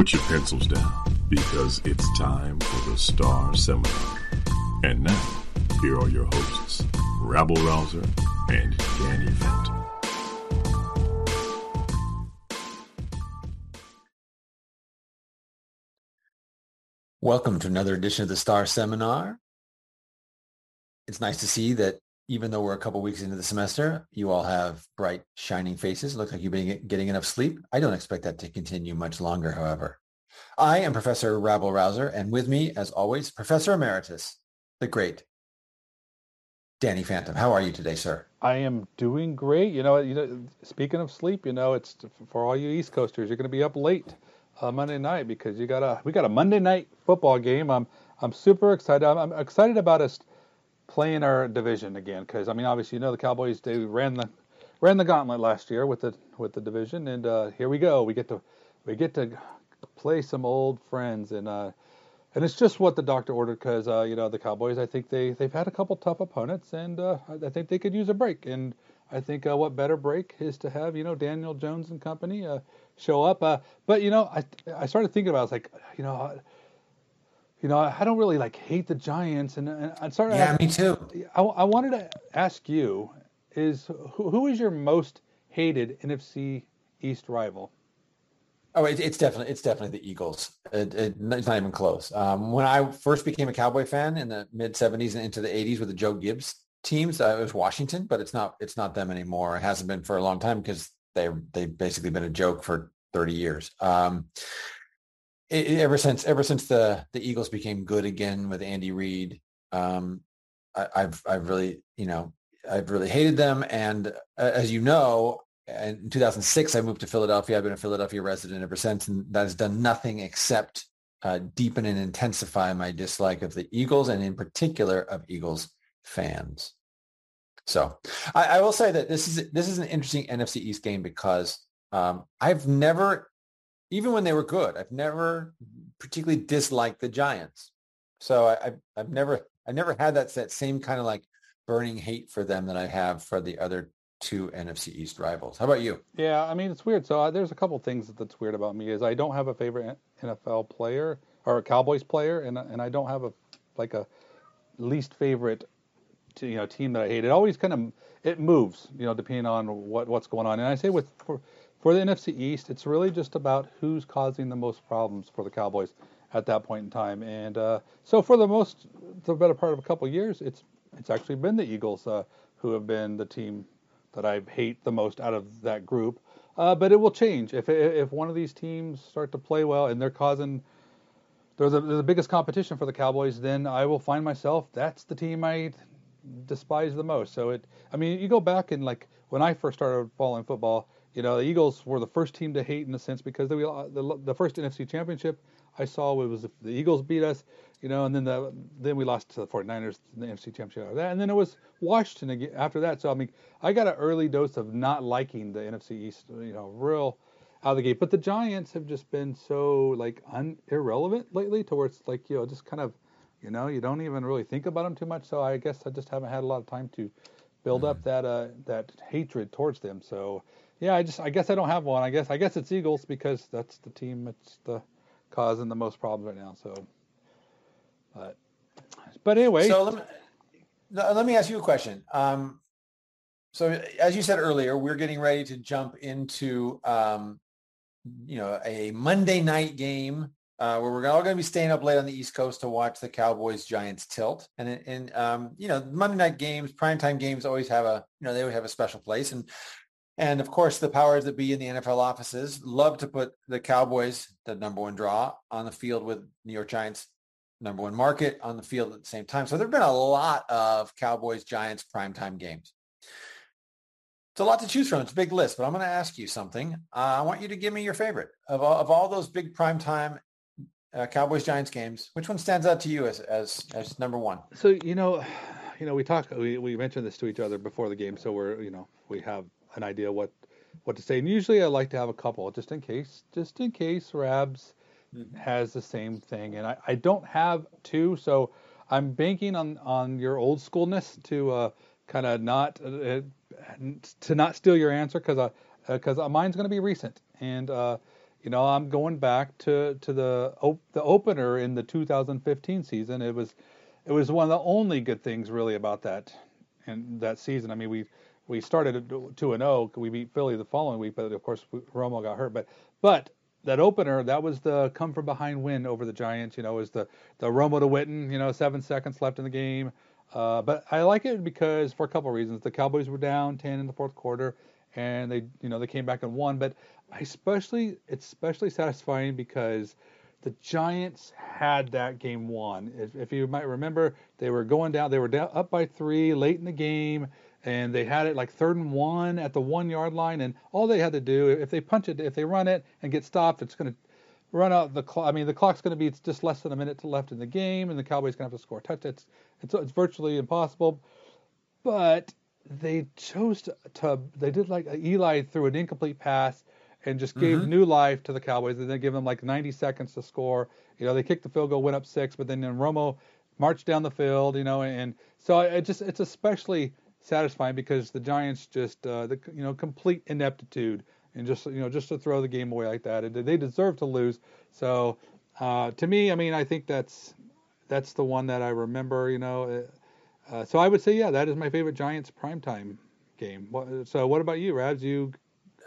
Put your pencils down because it's time for the Star Seminar. And now, here are your hosts, Rabble Rouser and Danny Phantom. Welcome to another edition of the Star Seminar. It's nice to see that even though we're a couple weeks into the semester, you all have bright, shining faces. Look like you've been getting enough sleep. I don't expect that to continue much longer, however. I am Professor Rabble Rouser, and with me, as always, Professor Emeritus, the great Danny Phantom. How are you today, sir? I am doing great. You know, you know. Speaking of sleep, you know, it's for all you East Coasters. You're going to be up late uh, Monday night because you got a we got a Monday night football game. I'm I'm super excited. I'm, I'm excited about us playing our division again because I mean, obviously, you know, the Cowboys they ran the ran the gauntlet last year with the with the division, and uh, here we go. We get to we get to play some old friends and. Uh, and it's just what the doctor ordered because uh, you know the Cowboys. I think they they've had a couple tough opponents, and uh, I think they could use a break. And I think uh, what better break is to have you know Daniel Jones and company uh, show up. Uh, but you know I I started thinking about it, I was like you know you know I don't really like hate the Giants, and, and I started. Yeah, me too. I, I wanted to ask you is who, who is your most hated NFC East rival? Oh, it, it's definitely it's definitely the Eagles. It, it, it's not even close. Um, when I first became a Cowboy fan in the mid '70s and into the '80s with the Joe Gibbs teams, uh, it was Washington, but it's not it's not them anymore. It hasn't been for a long time because they they've basically been a joke for 30 years. Um, it, ever since ever since the the Eagles became good again with Andy Reid, um, I, I've I've really you know I've really hated them, and uh, as you know, in 2006, I moved to Philadelphia. I've been a Philadelphia resident ever since, and that has done nothing except uh, deepen and intensify my dislike of the Eagles, and in particular of Eagles fans. So, I, I will say that this is this is an interesting NFC East game because um, I've never, even when they were good, I've never particularly disliked the Giants. So I, I've I've never I never had that that same kind of like burning hate for them that I have for the other two NFC East rivals. How about you? Yeah, I mean it's weird. So uh, there's a couple things that's weird about me is I don't have a favorite NFL player or a Cowboys player, and and I don't have a like a least favorite to, you know team that I hate. It always kind of it moves, you know, depending on what what's going on. And I say with for for the NFC East, it's really just about who's causing the most problems for the Cowboys at that point in time. And uh, so for the most the better part of a couple of years, it's it's actually been the Eagles uh, who have been the team that I hate the most out of that group. Uh, but it will change if if one of these teams start to play well and they're causing they're the, they're the biggest competition for the Cowboys. Then I will find myself that's the team I despise the most. So it I mean you go back and like when I first started following football, you know the Eagles were the first team to hate in a sense because they, the the first NFC Championship I saw was the Eagles beat us you know, and then the then we lost to the 49ers in the NFC Championship after that, and then it was Washington again after that. So I mean, I got an early dose of not liking the NFC East, you know, real out of the gate. But the Giants have just been so like un- irrelevant lately, towards like you know, just kind of, you know, you don't even really think about them too much. So I guess I just haven't had a lot of time to build up that uh that hatred towards them. So yeah, I just I guess I don't have one. I guess I guess it's Eagles because that's the team that's the causing the most problems right now. So. But, but anyway. So let me, let me ask you a question. Um, so as you said earlier, we're getting ready to jump into, um, you know, a Monday night game uh, where we're all going to be staying up late on the East Coast to watch the Cowboys Giants tilt. And and um, you know, Monday night games, primetime games always have a you know they always have a special place. And and of course, the powers that be in the NFL offices love to put the Cowboys, the number one draw, on the field with New York Giants, number one market, on the field at the same time. So there have been a lot of Cowboys Giants primetime games. It's a lot to choose from. It's a big list, but I'm going to ask you something. Uh, I want you to give me your favorite of all, of all those big primetime uh, Cowboys Giants games. Which one stands out to you as as as number one? So you know, you know, we talked, we, we mentioned this to each other before the game, so we're you know we have an idea what what to say. And usually I like to have a couple just in case, just in case Rabs mm-hmm. has the same thing. And I, I don't have two, so I'm banking on on your old schoolness to uh, kind of not uh, to not steal your answer because because uh, uh, mine's going to be recent and uh, you know I'm going back to to the op- the opener in the 2015 season. It was it was one of the only good things really about that and that season. I mean we we started two and zero. Oh, we beat Philly the following week, but of course Romo got hurt. But but that opener, that was the come from behind win over the Giants. You know, was the the Romo to Witten. You know, seven seconds left in the game. Uh, but I like it because for a couple of reasons. The Cowboys were down ten in the fourth quarter, and they you know they came back and won. But especially it's especially satisfying because the Giants had that game won. If, if you might remember, they were going down. They were down, up by three late in the game and they had it like third and one at the one yard line, and all they had to do, if they punch it, if they run it and get stopped, it's going to run out the clock. I mean, the clock's going to be it's just less than a minute to left in the game, and the Cowboys going to have to score a touch. It's, it's it's virtually impossible, but they chose to, to they did like Eli threw an incomplete pass and just gave mm-hmm. new life to the Cowboys. And they give them like 90 seconds to score. You know, they kicked the field goal, went up six, but then, then Romo marched down the field. You know, and so it just it's especially satisfying because the Giants just uh, the you know complete ineptitude and just you know just to throw the game away like that. They deserve to lose. So uh, to me, I mean, I think that's that's the one that I remember. You know, uh, uh so I would say yeah, that is my favorite Giants primetime game. So what about you, Rabs? You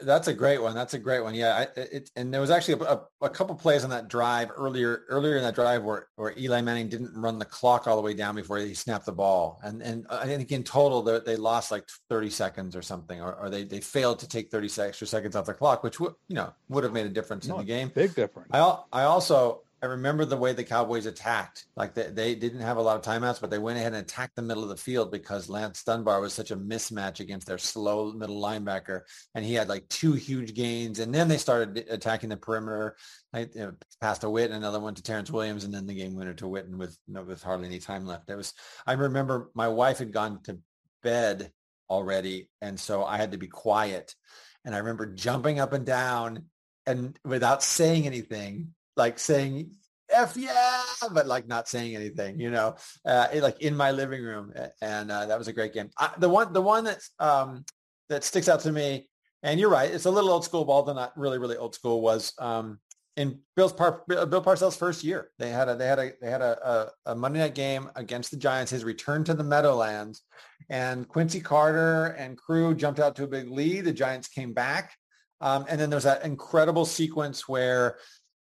that's a great one. That's a great one. Yeah, I, it, and there was actually a, a, a, couple plays on that drive earlier earlier in that drive where, where Eli Manning didn't run the clock all the way down before he snapped the ball, and and uh, I think in total they, they lost like 30 seconds or something, or, or they, they failed to take 30 extra seconds off the clock, which would you know would have made a difference no, in the game. Big difference. I I also I remember the way the Cowboys attacked. Like they, they didn't have a lot of timeouts, but they went ahead and attacked the middle of the field because Lance Dunbar was such a mismatch against their slow middle linebacker. And he had like two huge gains. And then they started attacking the perimeter. Like, you know, passed a Witt, another one to Terrance Williams, and then the game winner to Witten with, you know, with hardly any time left. It was, I remember my wife had gone to bed already. And so I had to be quiet. And I remember jumping up and down and without saying anything, like saying F yeah, but like not saying anything, you know, uh, like in my living room. And uh, that was a great game. I, the one, the one that's, um, that sticks out to me, and you're right, it's a little old school, although not really, really old school was, um, in Bill's Par- Bill Parcells' first year, they had a they had a they had a, a, a, Monday night game against the Giants. His return to the Meadowlands, and Quincy Carter and crew jumped out to a big lead. The Giants came back, um, and then there's that incredible sequence where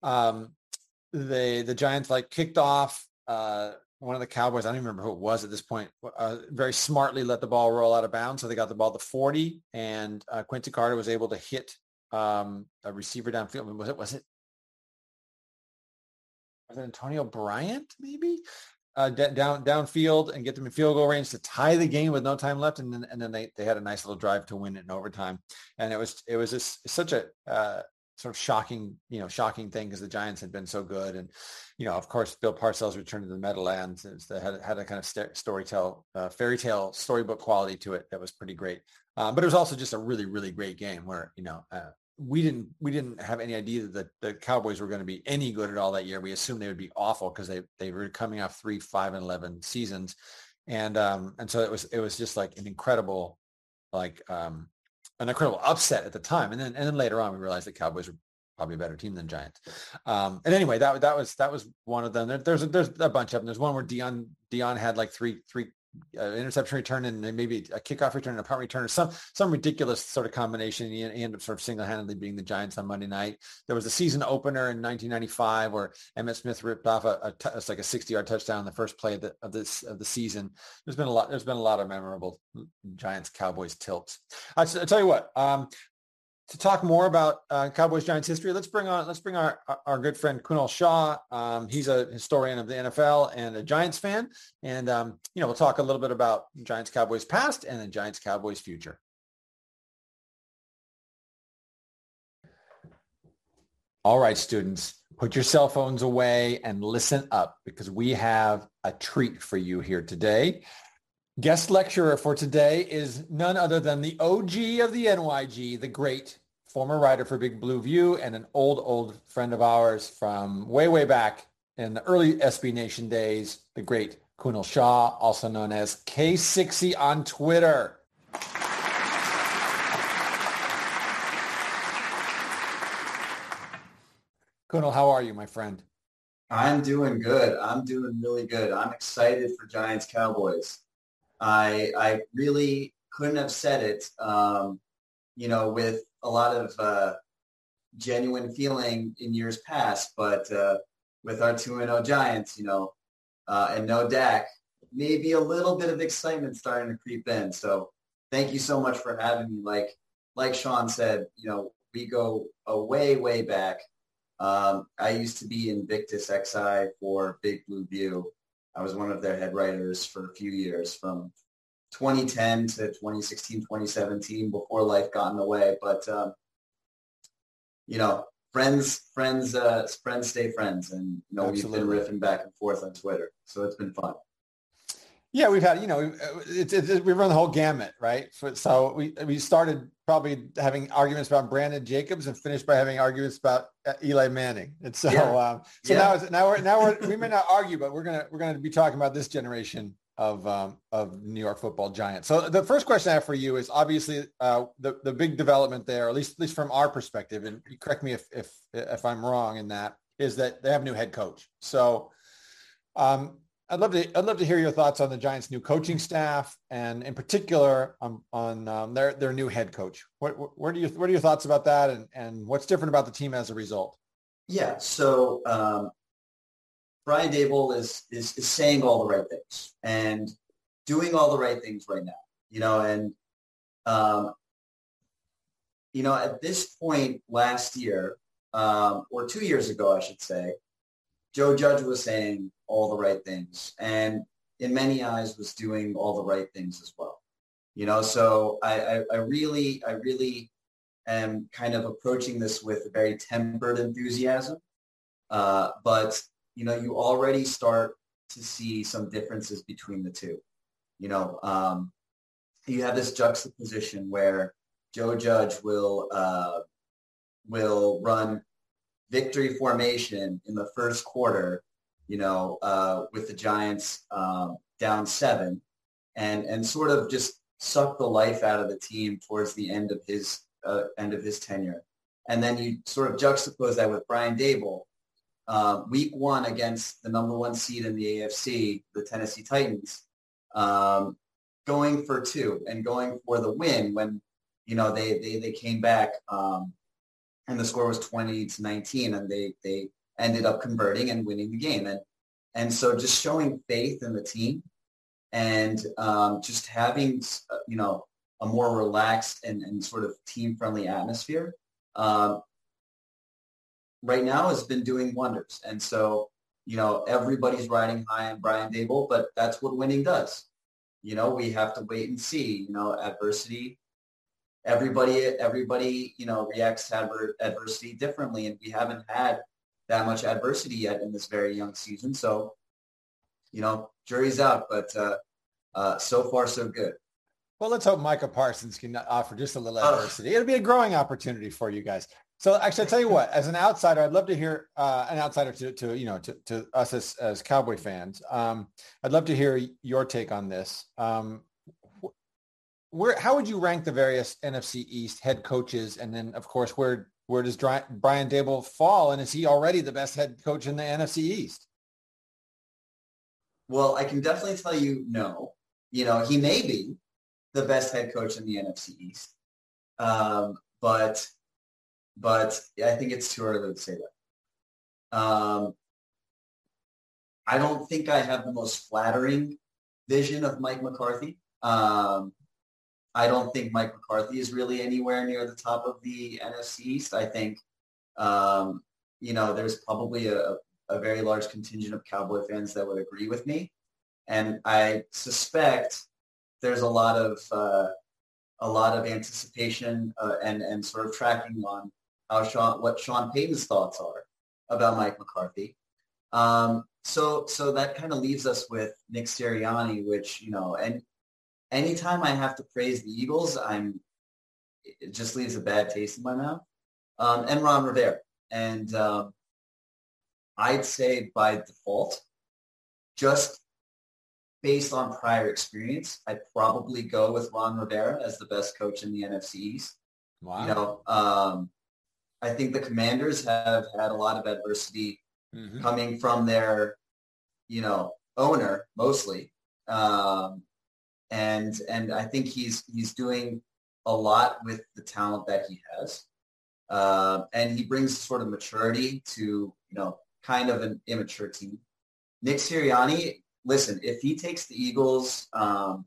um, the the Giants like kicked off uh, one of the Cowboys. I don't even remember who it was at this point. Uh, very smartly let the ball roll out of bounds, so they got the ball to 40, and uh, Quincy Carter was able to hit um, a receiver downfield. Was it was it was it Antonio Bryant maybe? Uh, down downfield and get them in field goal range to tie the game with no time left, and then and then they, they had a nice little drive to win it in overtime, and it was it was just such a uh, sort of shocking, you know, shocking thing because the Giants had been so good. And, you know, of course, Bill Parcells' returned to the Meadowlands had, had a kind of st- story tell, uh, fairy tale storybook quality to it that was pretty great. Um, but it was also just a really, really great game where, you know, uh, we didn't we didn't have any idea that the Cowboys were going to be any good at all that year. We assumed they would be awful because they they were coming off three five and eleven seasons, and um and so it was it was just like an incredible like um an incredible upset at the time. And then and then later on we realized that Cowboys were probably a better team than Giants. Um, and anyway, that that was that was one of them. There, there's a, there's a bunch of them. There's one where Deion Deion had like three three interception return and maybe a kickoff return and a punt return or some some ridiculous sort of combination. He, ended up sort of single-handedly being the Giants on Monday night. There was a season opener in 1995 where Emmitt Smith ripped off a, a t- it's like a 60-yard touchdown the first play of, the, of this of the season. There's been a lot. There's been a lot of memorable Giants Cowboys tilts. I, I tell you what. Um, to talk more about uh, Cowboys Giants history, let's bring on let's bring our our good friend Kunal Shah. Um, he's a historian of the NFL and a Giants fan, and um, you know we'll talk a little bit about Giants Cowboys past and the Giants Cowboys future. All right, students, put your cell phones away and listen up because we have a treat for you here today. Guest lecturer for today is none other than the OG of the NYG, the great former writer for Big Blue View and an old, old friend of ours from way, way back in the early SB Nation days, the great Kunal Shah, also known as K60 on Twitter. Kunal, how are you, my friend? I'm doing good. I'm doing really good. I'm excited for Giants Cowboys. I I really couldn't have said it, um, you know, with a lot of uh, genuine feeling in years past. But uh, with our two and zero Giants, you know, uh, and no Dak, maybe a little bit of excitement starting to creep in. So thank you so much for having me. Like like Sean said, you know, we go a way way back. Um, I used to be Invictus XI for Big Blue View, I was one of their head writers for a few years from 2010 to 2016, 2017 before life got in the way. But, um, you know, friends, friends, uh, friends stay friends. And, you know, Absolutely. we've been riffing back and forth on Twitter. So it's been fun. Yeah, we've had, you know, it's, it's, we run the whole gamut, right? So we, we started probably having arguments about Brandon Jacobs and finished by having arguments about uh, Eli Manning. And so, yeah. um, so yeah. now, it's, now we're, now we're, we may not argue, but we're going to, we're going to be talking about this generation of, um, of New York football giants. So the first question I have for you is obviously uh, the, the big development there, at least, at least from our perspective, and correct me if, if, if I'm wrong in that, is that they have a new head coach. So, um, I'd love to. I'd love to hear your thoughts on the Giants' new coaching staff, and in particular on, on um, their their new head coach. What, what do you what are your thoughts about that, and and what's different about the team as a result? Yeah. So um, Brian Daboll is, is is saying all the right things and doing all the right things right now. You know, and um, you know at this point last year um, or two years ago, I should say, Joe Judge was saying all the right things and in many eyes was doing all the right things as well. You know, so I, I, I really, I really am kind of approaching this with a very tempered enthusiasm. Uh, but, you know, you already start to see some differences between the two. You know, um, you have this juxtaposition where Joe Judge will uh, will run victory formation in the first quarter, you know, uh, with the Giants um, down seven, and and sort of just suck the life out of the team towards the end of his uh, end of his tenure, and then you sort of juxtapose that with Brian Daboll. Uh, week one against the number one seed in the AFC, the Tennessee Titans, um, going for two and going for the win when you know they they, they came back um, and the score was 20 to 19 and they they ended up converting and winning the game. And and so just showing faith in the team and um, just having uh, you know a more relaxed and, and sort of team friendly atmosphere um, right now has been doing wonders. And so you know everybody's riding high on Brian Daboll but that's what winning does. You know we have to wait and see you know adversity everybody everybody you know reacts to adver- adversity differently. And we haven't had that much adversity yet in this very young season. So you know jury's out but uh, uh, so far so good. Well let's hope micah parsons can offer just a little adversity. It'll be a growing opportunity for you guys. So actually i'll tell you what as an outsider i'd love to hear uh, an outsider to, to you know to, to us as, as cowboy fans. Um, i'd love to hear your take on this. Um, where how would you rank the various NFC East head coaches, and then of course where where does Brian Daboll fall, and is he already the best head coach in the NFC East? Well, I can definitely tell you no. you know, he may be the best head coach in the NFC East. Um, but but I think it's too early to say that. Um, I don't think I have the most flattering vision of Mike McCarthy. Um, I don't think Mike McCarthy is really anywhere near the top of the NFC East. I think, um, you know, there's probably a, a very large contingent of Cowboy fans that would agree with me. And I suspect there's a lot of uh, a lot of anticipation uh, and and sort of tracking on how Sean what Sean Payton's thoughts are about Mike McCarthy. Um, so so that kind of leaves us with Nick Sirianni, which you know, and anytime I have to praise the Eagles, I'm it just leaves a bad taste in my mouth. Um, and Ron Rivera, and um, I'd say by default, just based on prior experience, I'd probably go with Ron Rivera as the best coach in the NFC East. Wow. You know, um, I think the Commanders have had a lot of adversity mm-hmm. coming from their, you know, owner mostly, um, and and I think he's he's doing a lot with the talent that he has, uh, and he brings sort of maturity to you know kind of an immature team. Nick Sirianni listen, if he takes the Eagles um,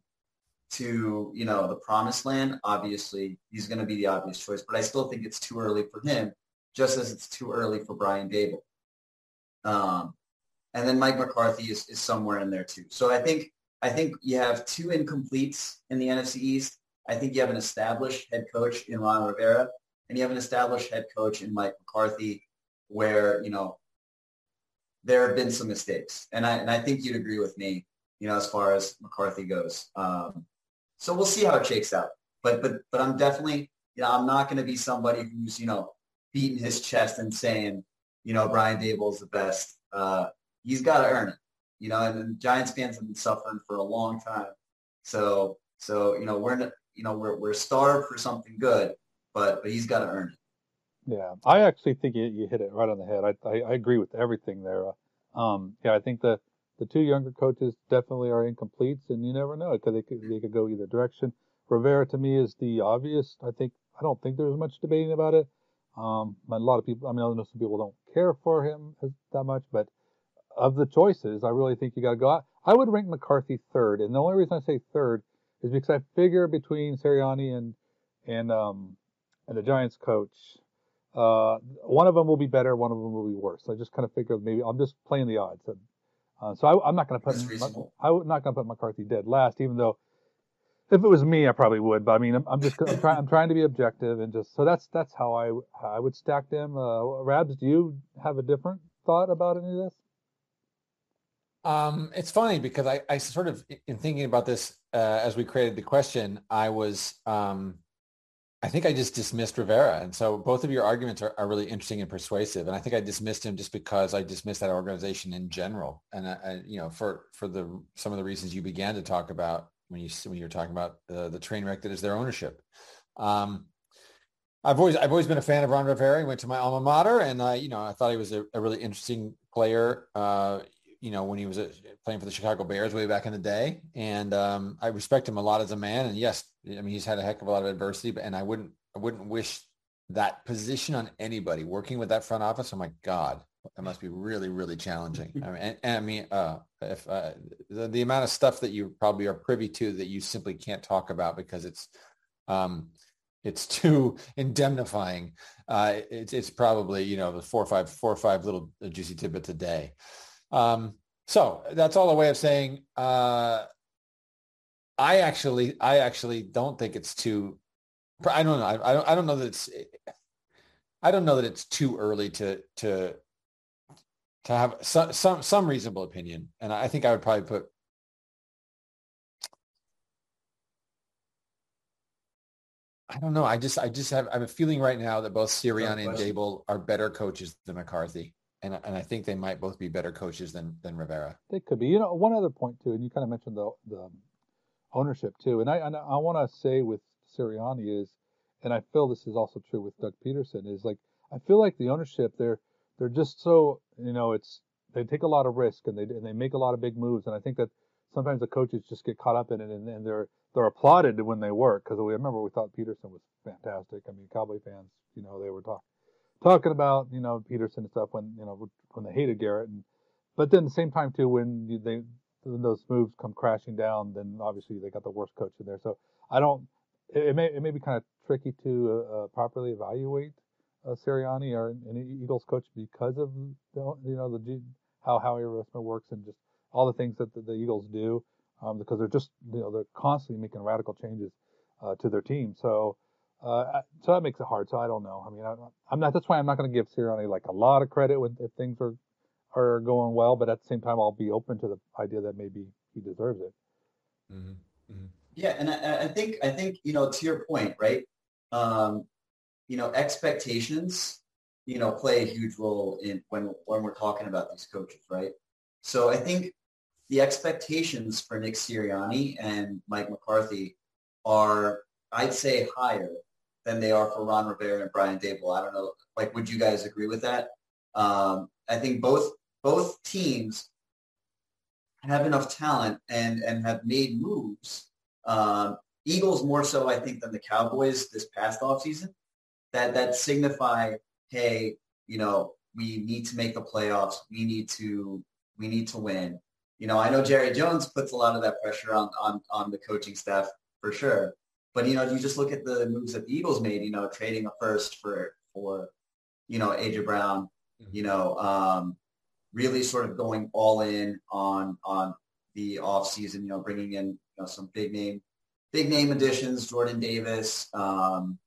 to, you know, the promised land, obviously he's going to be the obvious choice. But I still think it's too early for him, just as it's too early for Brian Daboll. Um, and then Mike McCarthy is, is somewhere in there too. So I think I think you have two incompletes in the NFC East. I think you have an established head coach in Ron Rivera, and you have an established head coach in Mike McCarthy, where you know there have been some mistakes, and I and I think you'd agree with me, you know, as far as McCarthy goes. Um, so we'll see how it shakes out. But but but I'm definitely, you know, I'm not going to be somebody who's you know beating his chest and saying, you know, Brian Daboll is the best. Uh, he's got to earn it, you know. And, and Giants fans have been suffering for a long time. So so you know we're you know we're we're starved for something good, but but he's got to earn it. Yeah, I actually think you, you hit it right on the head. I, I, I agree with everything there. Um, yeah, I think the the two younger coaches definitely are incompletes, and you never know because they could they could go either direction. Rivera to me is the obvious. I think I don't think there's much debating about it. Um, a lot of people, I mean, I know some people don't care for him that much, but of the choices, I really think you got to go. Out. I would rank McCarthy third, and the only reason I say third is because I figure between Sirianni and and um, and the Giants coach, uh, one of them will be better, one of them will be worse. I just kind of figure maybe I'm just playing the odds. Uh, so I, am not going to put I'm not going to put McCarthy dead last, even though if it was me, I probably would. But I mean, I'm, I'm just I'm trying I'm trying to be objective and just so that's that's how I how I would stack them. Uh, Rabs, do you have a different thought about any of this? Um, it's funny because I, I sort of in thinking about this uh, as we created the question, I was um, I think I just dismissed Rivera. And so both of your arguments are, are really interesting and persuasive. And I think I dismissed him just because I dismissed that organization in general. And, I, I, you know, for, for the, some of the reasons you began to talk about when you, when you were talking about uh, the train wreck that is their ownership. Um, I've always, I've always been a fan of Ron Rivera. He went to my alma mater and I, you know, I thought he was a, a really interesting player. Uh, you know, when he was uh, playing for the Chicago Bears way back in the day. And um, I respect him a lot as a man. And yes, I mean, he's had a heck of a lot of adversity, but, and I wouldn't, I wouldn't wish that position on anybody working with that front office. Oh my God, that must be really, really challenging. I mean, and, and I mean, uh, if uh, the, the amount of stuff that you probably are privy to that you simply can't talk about because it's, um, it's too indemnifying. Uh, it's, it's probably, you know, the four or five, four or five little juicy tidbits a day. Um, so that's all a way of saying uh, I actually I actually don't think it's too. I don't know. I, I don't. I don't know that it's. I don't know that it's too early to to to have some some some reasonable opinion, and I think I would probably put. I don't know. I just I just have I have a feeling right now that both Sirianni and Daboll are better coaches than McCarthy and and I think they might both be better coaches than than Rivera. They could be. You know, one other point too, and you kind of mentioned the the ownership too, and I and I want to say with Sirianni is, and I feel this is also true with Doug Pederson is like I feel like the ownership they're they're just so you know it's they take a lot of risk and they and they make a lot of big moves, and I think that sometimes the coaches just get caught up in it and, and they're they're applauded when they work because we remember we thought Pederson was fantastic. I mean, Cowboy fans, you know, they were talking talking about you know Pederson and stuff when you know when they hated Garrett, and but then at the same time too when they when those moves come crashing down, then obviously they got the worst coach in there. So I don't. It, may it may be kind of tricky to uh, uh, properly evaluate uh, Sirianni or an Eagles coach because of the, you know the how Howie Roseman works and just all the things that the, the Eagles do um, because they're just you know they're constantly making radical changes uh, to their team. So uh, so that makes it hard. So I don't know. I mean, I, am not. That's why I'm not going to give Sirianni like a lot of credit when if things are are going well. But at the same time, I'll be open to the idea that maybe he deserves it. Mm-hmm. Mm-hmm. Yeah, and I, I, think I think you know to your point, right? Um, you know, expectations, you know, play a huge role in when when we're talking about these coaches, right? So I think the expectations for Nick Sirianni and Mike McCarthy are, I'd say, higher than they are for Ron Rivera and Brian Daboll. I don't know. Like, would you guys agree with that? Um, I think both both teams have enough talent and and have made moves. Um, Eagles more so, I think, than the Cowboys this past offseason that that signify, hey, you know, we need to make the playoffs. We need to we need to win. You know, I know Jerry Jones puts a lot of that pressure on on on the coaching staff for sure. But you know, you just look at the moves that the Eagles made. You know, trading a first for for you know AJ Brown. Mm-hmm. You know, um, really sort of going all in on on the off season. You know, bringing in you know some big name big name additions, Jordan Davis. Um,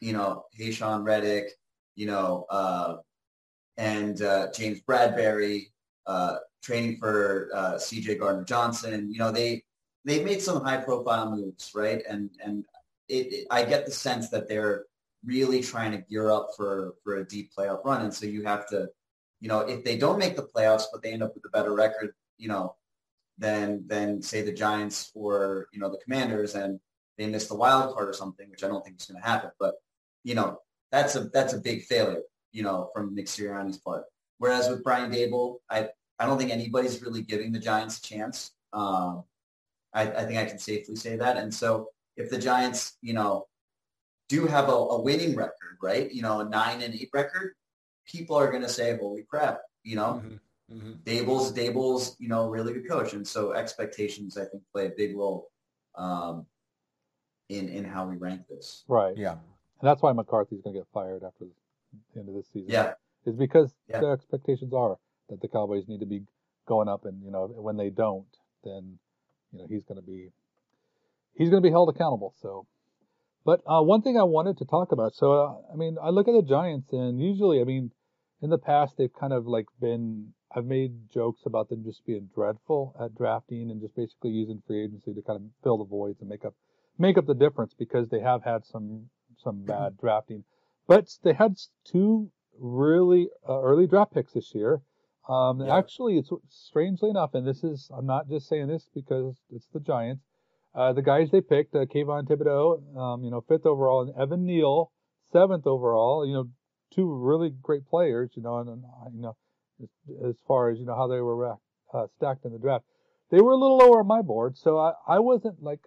you know, Haason Reddick. You know, uh, and uh, James Bradberry. Uh, training for uh, CJ Gardner Johnson. You know, they they've made some high profile moves, right? And and it, it, I get the sense that they're really trying to gear up for for a deep playoff run. And so you have to, you know, if they don't make the playoffs, but they end up with a better record, you know, than than say the Giants or you know the Commanders, and they miss the wild card or something, which I don't think is going to happen. But you know, that's a that's a big failure, you know, from Nick Sirianni's part. Whereas with Brian Daboll, I I don't think anybody's really giving the Giants a chance. Um, I, I, think I can safely say that. And so if the Giants, you know, do have a, a winning record, right? You know, a nine and eight record, people are going to say, holy crap, you know, mm-hmm. Mm-hmm. Daboll's, Daboll's, you know, really good coach. And so expectations, I think, play a big role um, in, in how we rank this. Right. Yeah. And that's why McCarthy's going to get fired after the end of this season. Yeah. Is because yeah. the expectations are that the Cowboys need to be going up, and you know when they don't, then you know he's going to be he's going to be held accountable. So, but uh, one thing I wanted to talk about. So uh, I mean, I look at the Giants, and usually, I mean, in the past they've kind of like been. I've made jokes about them just being dreadful at drafting and just basically using free agency to kind of fill the voids and make up make up the difference because they have had some some bad drafting. But they had two really uh, early draft picks this year. Um, yeah. Actually, it's strangely enough, and this is I'm not just saying this because it's the Giants. Uh, the guys they picked, uh, Kayvon Thibodeaux, um, you know, fifth overall, and Evan Neal, seventh overall. You know, two really great players. You know, and, and you know, as, as, far as you know how they were uh, stacked in the draft, they were a little lower on my board. So I, I wasn't like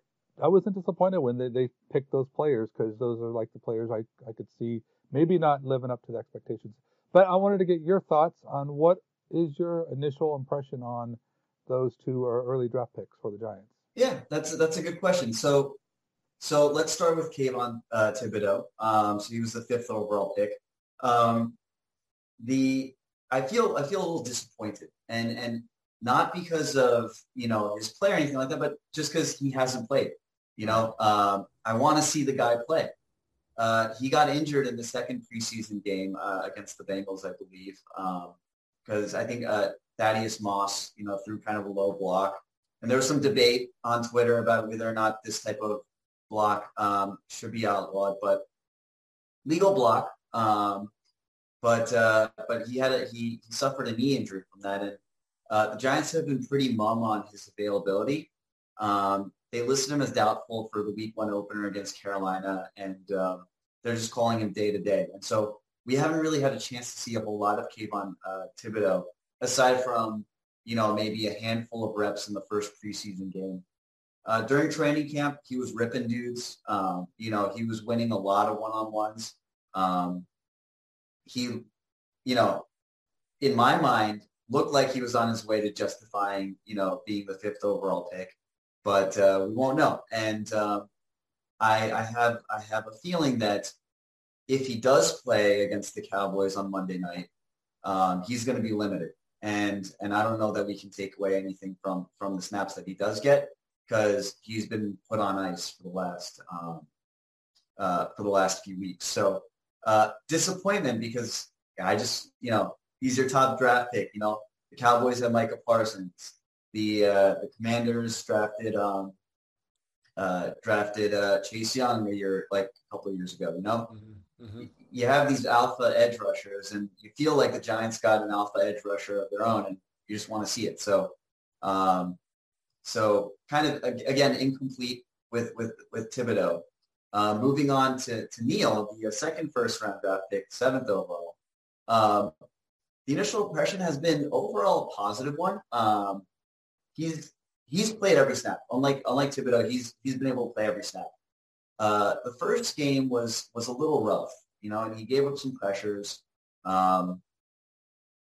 I wasn't disappointed when they, they picked those players because those are like the players I I could see maybe not living up to the expectations. But I wanted to get your thoughts on what is your initial impression on those two early draft picks for the Giants? Yeah, that's that's a good question. So, so let's start with Kayvon uh, Thibodeaux. Um, so he was the fifth overall pick. Um, the I feel I feel a little disappointed, and and not because of you know his play or anything like that, but just because he hasn't played. You know, um, I want to see the guy play. Uh, he got injured in the second preseason game uh, against the Bengals, I believe. Um, because I think uh, Thaddeus Moss, you know, threw kind of a low block. And there was some debate on Twitter about whether or not this type of block um, should be outlawed, but legal block. Um, but uh, but he had a, he, he suffered a knee injury from that, and uh, the Giants have been pretty mum on his availability. Um, they listed him as doubtful for the Week One opener against Carolina, and um, they're just calling him day to day. And so we haven't really had a chance to see a whole lot of Kayvon uh, Thibodeaux aside from you know, maybe a handful of reps in the first preseason game. Uh, during training camp, he was ripping dudes. Um, you know, he was winning a lot of one-on-ones. Um, he, you know, in my mind, looked like he was on his way to justifying, you know, being the fifth overall pick, but uh, we won't know. And uh, I, I have I have a feeling that if he does play against the Cowboys on Monday night, um, he's going to be limited. And and I don't know that we can take away anything from from the snaps that he does get because he's been put on ice for the last um, uh, for the last few weeks. So uh, disappointment because I just you know he's your top draft pick. You know the Cowboys have Micah Parsons. The uh, the Commanders drafted um, uh, drafted uh, Chase Young a year like a couple of years ago. You know. Mm-hmm. Mm-hmm. You have these alpha edge rushers, and you feel like the Giants got an alpha edge rusher of their own, and you just want to see it. So, um, so kind of again incomplete with with with Thibodeaux. Uh, moving on to to Neal, the second first round draft pick, seventh overall. Um, the initial impression has been overall a positive one. Um, he's he's played every snap. Unlike unlike Thibodeaux, he's he's been able to play every snap. Uh, the first game was was a little rough, you know, and he gave up some pressures. Um,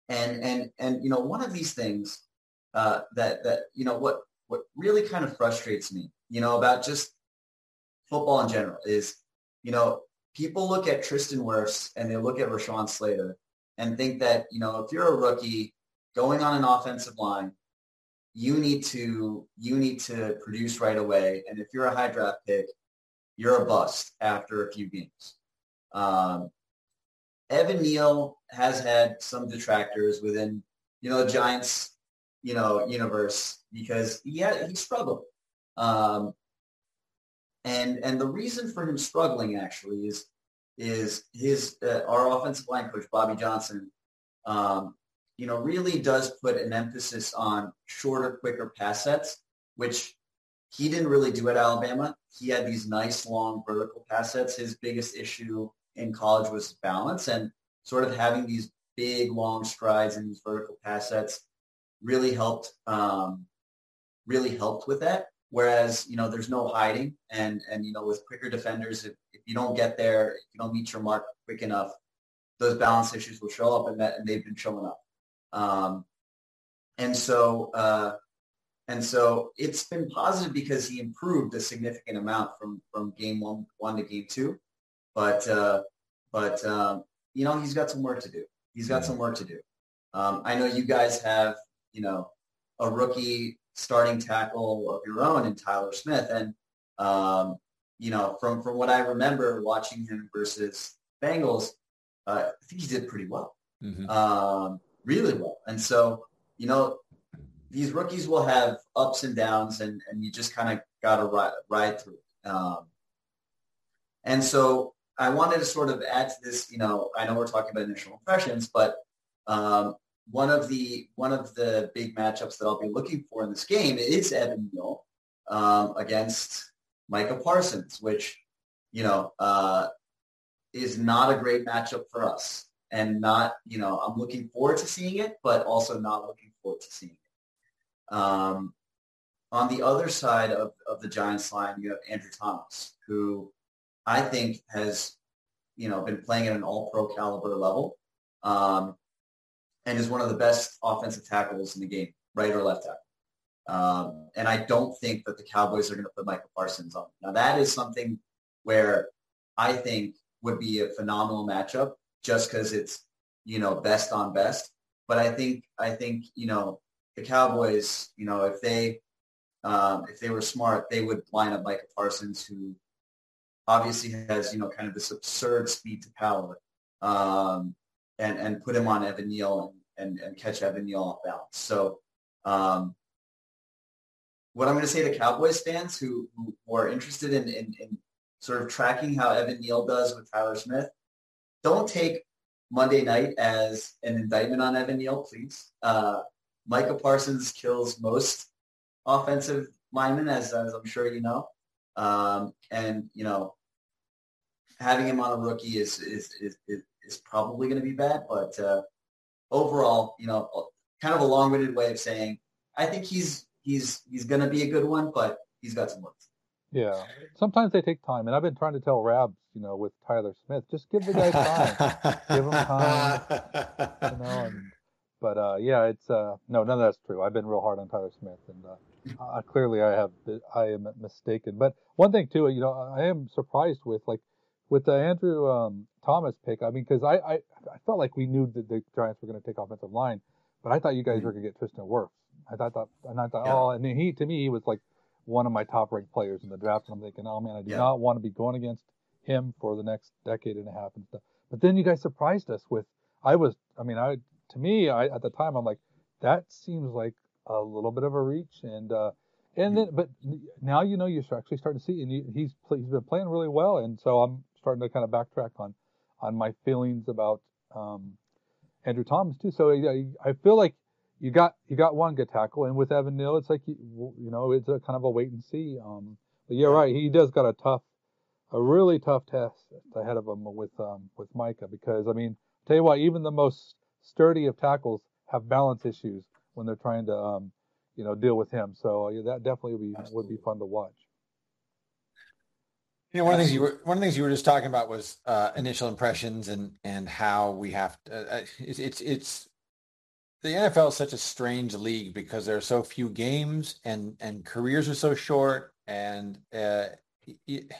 and and and you know, one of these things uh, that that you know what what really kind of frustrates me, you know, about just football in general is, you know, people look at Tristan Wirfs and they look at Rashawn Slater and think that you know if you're a rookie going on an offensive line, you need to you need to produce right away, and if you're a high draft pick, you're a bust after a few games. Um, Evan Neal has had some detractors within, you know, the Giants, you know, universe because he had, he struggled. Um, and and the reason for him struggling actually is is his uh, our offensive line coach Bobby Johnson, um, you know, really does put an emphasis on shorter, quicker pass sets, which he didn't really do it at Alabama. He had these nice long vertical pass sets. His biggest issue in college was balance and sort of having these big long strides in these vertical pass sets really helped um, really helped with that. Whereas, you know, there's no hiding and and you know, with quicker defenders, if, if you don't get there, if you don't meet your mark quick enough, those balance issues will show up and that and they've been showing up. Um, and so uh, and so it's been positive because he improved a significant amount from, from game one, one to game two. But, uh, but um, you know, he's got some work to do. He's got some work to do. Um, I know you guys have, you know, a rookie starting tackle of your own in Tyler Smith. And, um, you know, from, from what I remember watching him versus Bengals, uh, I think he did pretty well, mm-hmm. um, really well. And so, you know, these rookies will have ups and downs, and, and you just kind of got to ride, ride through. Um, and so I wanted to sort of add to this. You know, I know we're talking about initial impressions, but um, one of the one of the big matchups that I'll be looking for in this game is Evan Neal um, against Micah Parsons, which you know uh, is not a great matchup for us, and not you know I'm looking forward to seeing it, but also not looking forward to seeing it. Um, on the other side of, of the Giants line, you have Andrew Thomas, who I think has, you know, been playing at an all-pro caliber level um, and is one of the best offensive tackles in the game, right or left tackle. Um, and I don't think that the Cowboys are going to put Michael Parsons on. Now, that is something where I think would be a phenomenal matchup just because it's, you know, best on best. But I think, I think, you know, the Cowboys, you know, if they um, if they were smart, they would line up Micah Parsons, who obviously has you know kind of this absurd speed to power, um, and and put him on Evan Neal and, and, catch Evan Neal off balance. So. Um, what I'm going to say to Cowboys fans who, who are interested in, in, in sort of tracking how Evan Neal does with Tyler Smith, don't take Monday night as an indictment on Evan Neal, please. Uh, Micah Parsons kills most offensive linemen, as, as I'm sure you know. Um, and, you know, having him on a rookie is, is, is, is probably going to be bad. But uh, overall, you know, kind of a long-winded way of saying I think he's he's he's going to be a good one, but he's got some work. Yeah, sometimes they take time, and I've been trying to tell Rabs, you know, with Tyler Smith, just give the guy time, give him time, you know. And, but uh, yeah, it's uh, no, none of that's true. I've been real hard on Tyler Smith, and uh, uh, clearly I have I am mistaken. But one thing too, you know, I am surprised with like with the Andrew um, Thomas pick. I mean, because I, I I felt like we knew that the Giants were going to take offensive line, but I thought you guys mm-hmm. were going to get Tristan Wirfs. I thought, and I thought, yeah. oh, and he to me he was like one of my top ranked players in the draft. And I'm thinking, oh man, I do yeah. not want to be going against him for the next decade and a half and stuff. But then you guys surprised us with, I was, I mean, I to me, I at the time I'm like, that seems like a little bit of a reach, and uh, and then but now you know you're actually starting to see, and he's he's been playing really well, and so I'm starting to kind of backtrack on on my feelings about um, Andrew Thomas too. So I feel like you got you got one good tackle, and with Evan Neal, it's like you, you know it's a kind of a wait and see. Um, but you're right, he does got a tough, a really tough test ahead of him with um, with Micah. Because I mean, tell you what, even the most sturdy of tackles have balance issues when they're trying to um, you know deal with him. So yeah, that definitely would be Absolutely. would be fun to watch. You know, one of the things you were one of the things you were just talking about was uh, initial impressions and and how we have to, uh, it's, it's it's the NFL is such a strange league because there are so few games and and careers are so short and uh, it,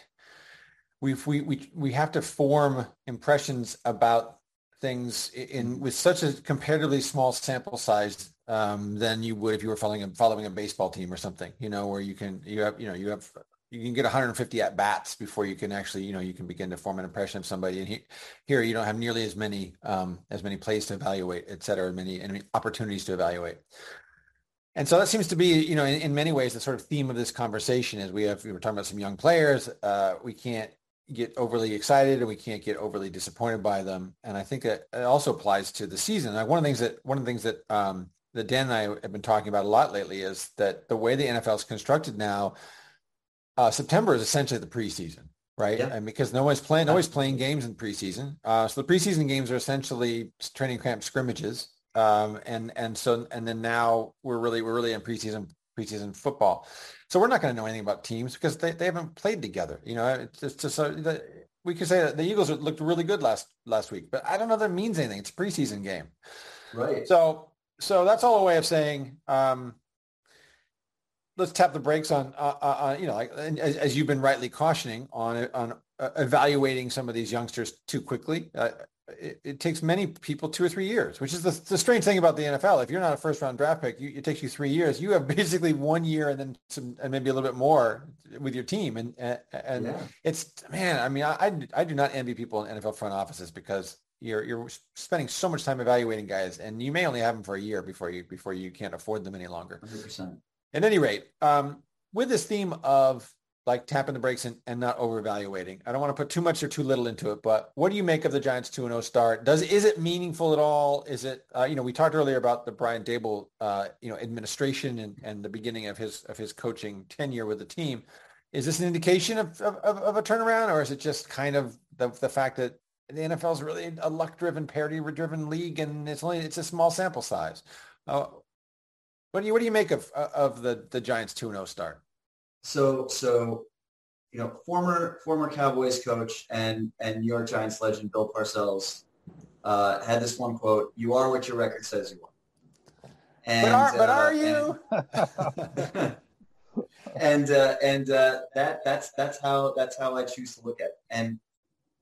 we we we we have to form impressions about things in with such a comparatively small sample size um, than you would if you were following a, following a baseball team or something. You know, where you can you have you know you have you can get 150 at bats before you can actually, you know, you can begin to form an impression of somebody. And he, here, you don't have nearly as many um, as many plays to evaluate, et cetera, many, many opportunities to evaluate. And so that seems to be, you know, in, in, many ways, the sort of theme of this conversation is we have we were talking about some young players. Uh, we can't get overly excited and we can't get overly disappointed by them. And I think that it also applies to the season. Like one of the things that one of the things that um, that Dan and I have been talking about a lot lately is that the way the NFL is constructed now uh, September is essentially the preseason, right? Yeah. And because no one's playing, no one's playing games in preseason. Uh, so the preseason games are essentially training camp scrimmages. Um, and, and so, and then now we're really, we're really in preseason, preseason football. So we're not going to know anything about teams because they, they haven't played together. You know, it's just, just so the, we could say that the Eagles looked really good last, last week, but I don't know that means anything. It's a preseason game. Right. So, so that's all a way of saying, um, let's tap the brakes on, uh, uh, uh you know, like as, as, you've been rightly cautioning on on uh, evaluating some of these youngsters too quickly. It, it, takes many people two or three years, which is the, the, strange thing about the NFL. If you're not a first round draft pick, you, it takes you three years. You have basically one year and then some, and maybe a little bit more with your team. And and yeah. it's man, I mean, I, I do not envy people in NFL front offices because you're you're spending so much time evaluating guys, and you may only have them for a year before you before you can't afford them any longer. 100%. At any rate, um, with this theme of like tapping the brakes and, and not over-evaluating, I don't want to put too much or too little into it, but what do you make of the Giants 2-0 start? Does is it meaningful at all? Is it uh, you know we talked earlier about the Brian Daboll uh, you know administration and, and the beginning of his of his coaching tenure with the team. Is this an indication of, of, of a turnaround, or is it just kind of the, the fact that the NFL is really a luck-driven, parity-driven league, and it's only it's a small sample size? Uh, what do you what do you make of of the the Giants 2-0 start? So so you know, former former Cowboys coach and and New York Giants legend Bill Parcells uh, had this one quote: "You are what your record says you are." And, but are, but uh, are you? And, and uh, and uh, that that's that's how that's how I choose to look at it. And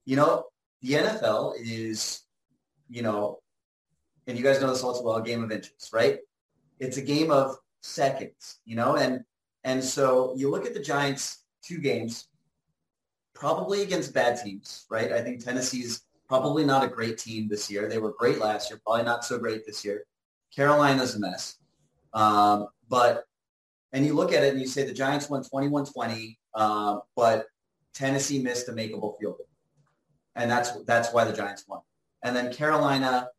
you know, the NFL is, you know, and you guys know this all too well, a game of inches, right? It's a game of seconds, you know, and and so you look at the Giants two games, probably against bad teams, right? I think Tennessee's probably not a great team this year. They were great last year, probably not so great this year. Carolina's a mess. Um, but and you look at it and you say the Giants won 21-20, uh, but Tennessee missed a makeable field goal. And that's that's why the Giants won. And then Carolina,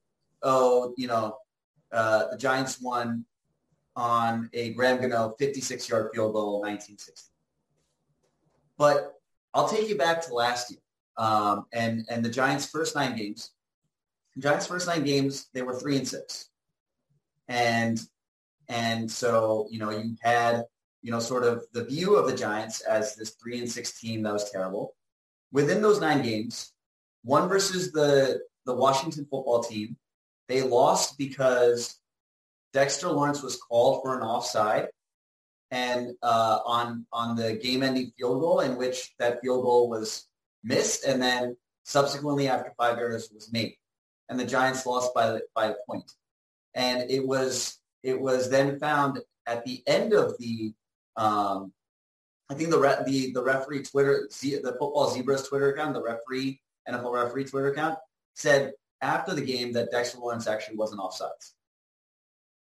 oh, you know, uh, the Giants won on a Graham Gano 56-yard field goal 1960. But I'll take you back to last year um, and, and the Giants' first nine games. The Giants' first nine games, they were three and six. And and so, you know, you had, you know, sort of the view of the Giants as this three and six team that was terrible. Within those nine games, one versus the the Washington football team, they lost because Dexter Lawrence was called for an offside and uh, on on the game-ending field goal, in which that field goal was missed, and then subsequently after five errors was made, and the Giants lost by by a point. And it was it was then found at the end of the um, I think the re- the the referee Twitter the football zebras Twitter account, the referee NFL referee Twitter account said after the game that Dexter Lawrence actually wasn't offsides.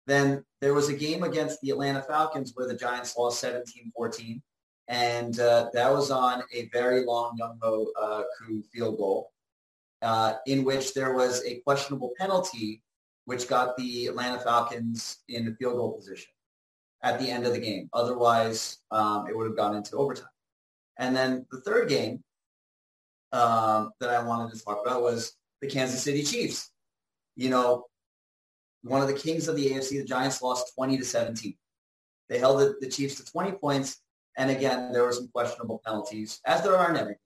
Then there was a game against the Atlanta Falcons where the Giants lost 17-14. And uh, that was on a very long Younghoe uh, Koo field goal uh, in which there was a questionable penalty which got the Atlanta Falcons in the field goal position at the end of the game. Otherwise, um, it would have gone into overtime. And then the third game um, that I wanted to talk about was the Kansas City Chiefs. You know, one of the kings of the AFC, the Giants lost 20 to 17. They held the, the Chiefs to 20 points. And again, there were some questionable penalties, as there are in everything.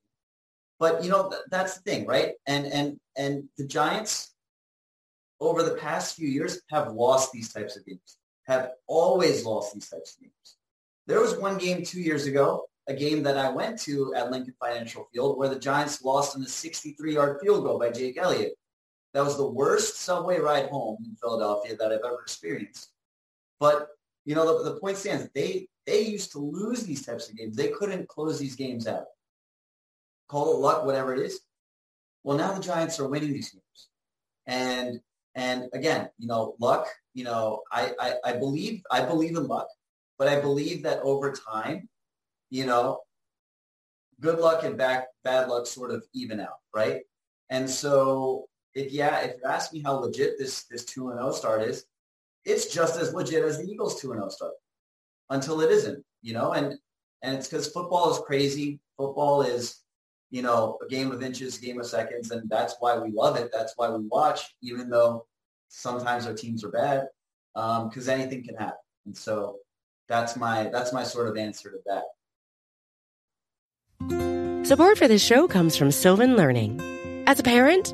But you know, th- that's the thing, right? And and and the Giants over the past few years have lost these types of games. Have always lost these types of games. There was one game two years ago, a game that I went to at Lincoln Financial Field where the Giants lost on a 63-yard field goal by Jake Elliott. That was the worst subway ride home in Philadelphia that I've ever experienced. But you know, the, the point stands. They they used to lose these types of games. They couldn't close these games out. Call it luck, whatever it is. Well, now the Giants are winning these games, and and again, you know, luck. You know, I I, I believe I believe in luck, but I believe that over time, you know, good luck and back bad luck sort of even out, right? And so if yeah, if you ask me how legit this this two and zero oh start is, it's just as legit as the Eagles two and zero oh start until it isn't, you know. And and it's because football is crazy. Football is you know a game of inches, a game of seconds, and that's why we love it. That's why we watch, even though sometimes our teams are bad, because um, anything can happen. And so that's my that's my sort of answer to that. Support for this show comes from Sylvan Learning. As a parent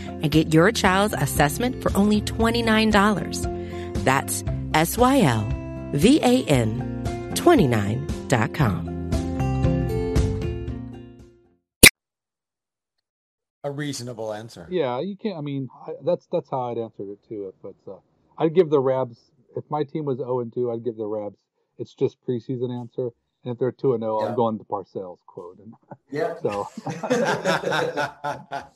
and get your child's assessment for only $29. That's S Y L V A N 29.com. A reasonable answer. Yeah, you can't. I mean, I, that's that's how I'd answer it too. If it's, uh, I'd give the Rabs. If my team was 0 and 2, I'd give the Rabs. It's just preseason answer. And if they're two and zero, oh, I'm going to Parcells quote. And yeah. So,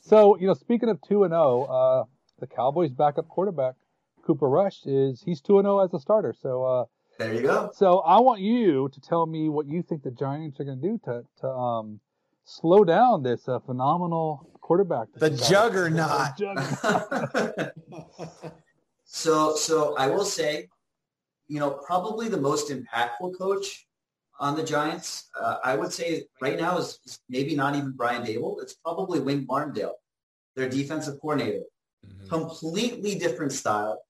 so you know, speaking of two and zero, uh, the Cowboys' backup quarterback Cooper Rush is he's two and zero as a starter. So uh, there you go. So I want you to tell me what you think the Giants are going to do to to um, slow down this uh, phenomenal quarterback. The juggernaut. the juggernaut. so so I will say, you know, probably the most impactful coach on the Giants, uh, I would say right now is, is, maybe not even Brian Daboll. It's probably Wink Martindale, their defensive coordinator. Mm-hmm. Completely different style,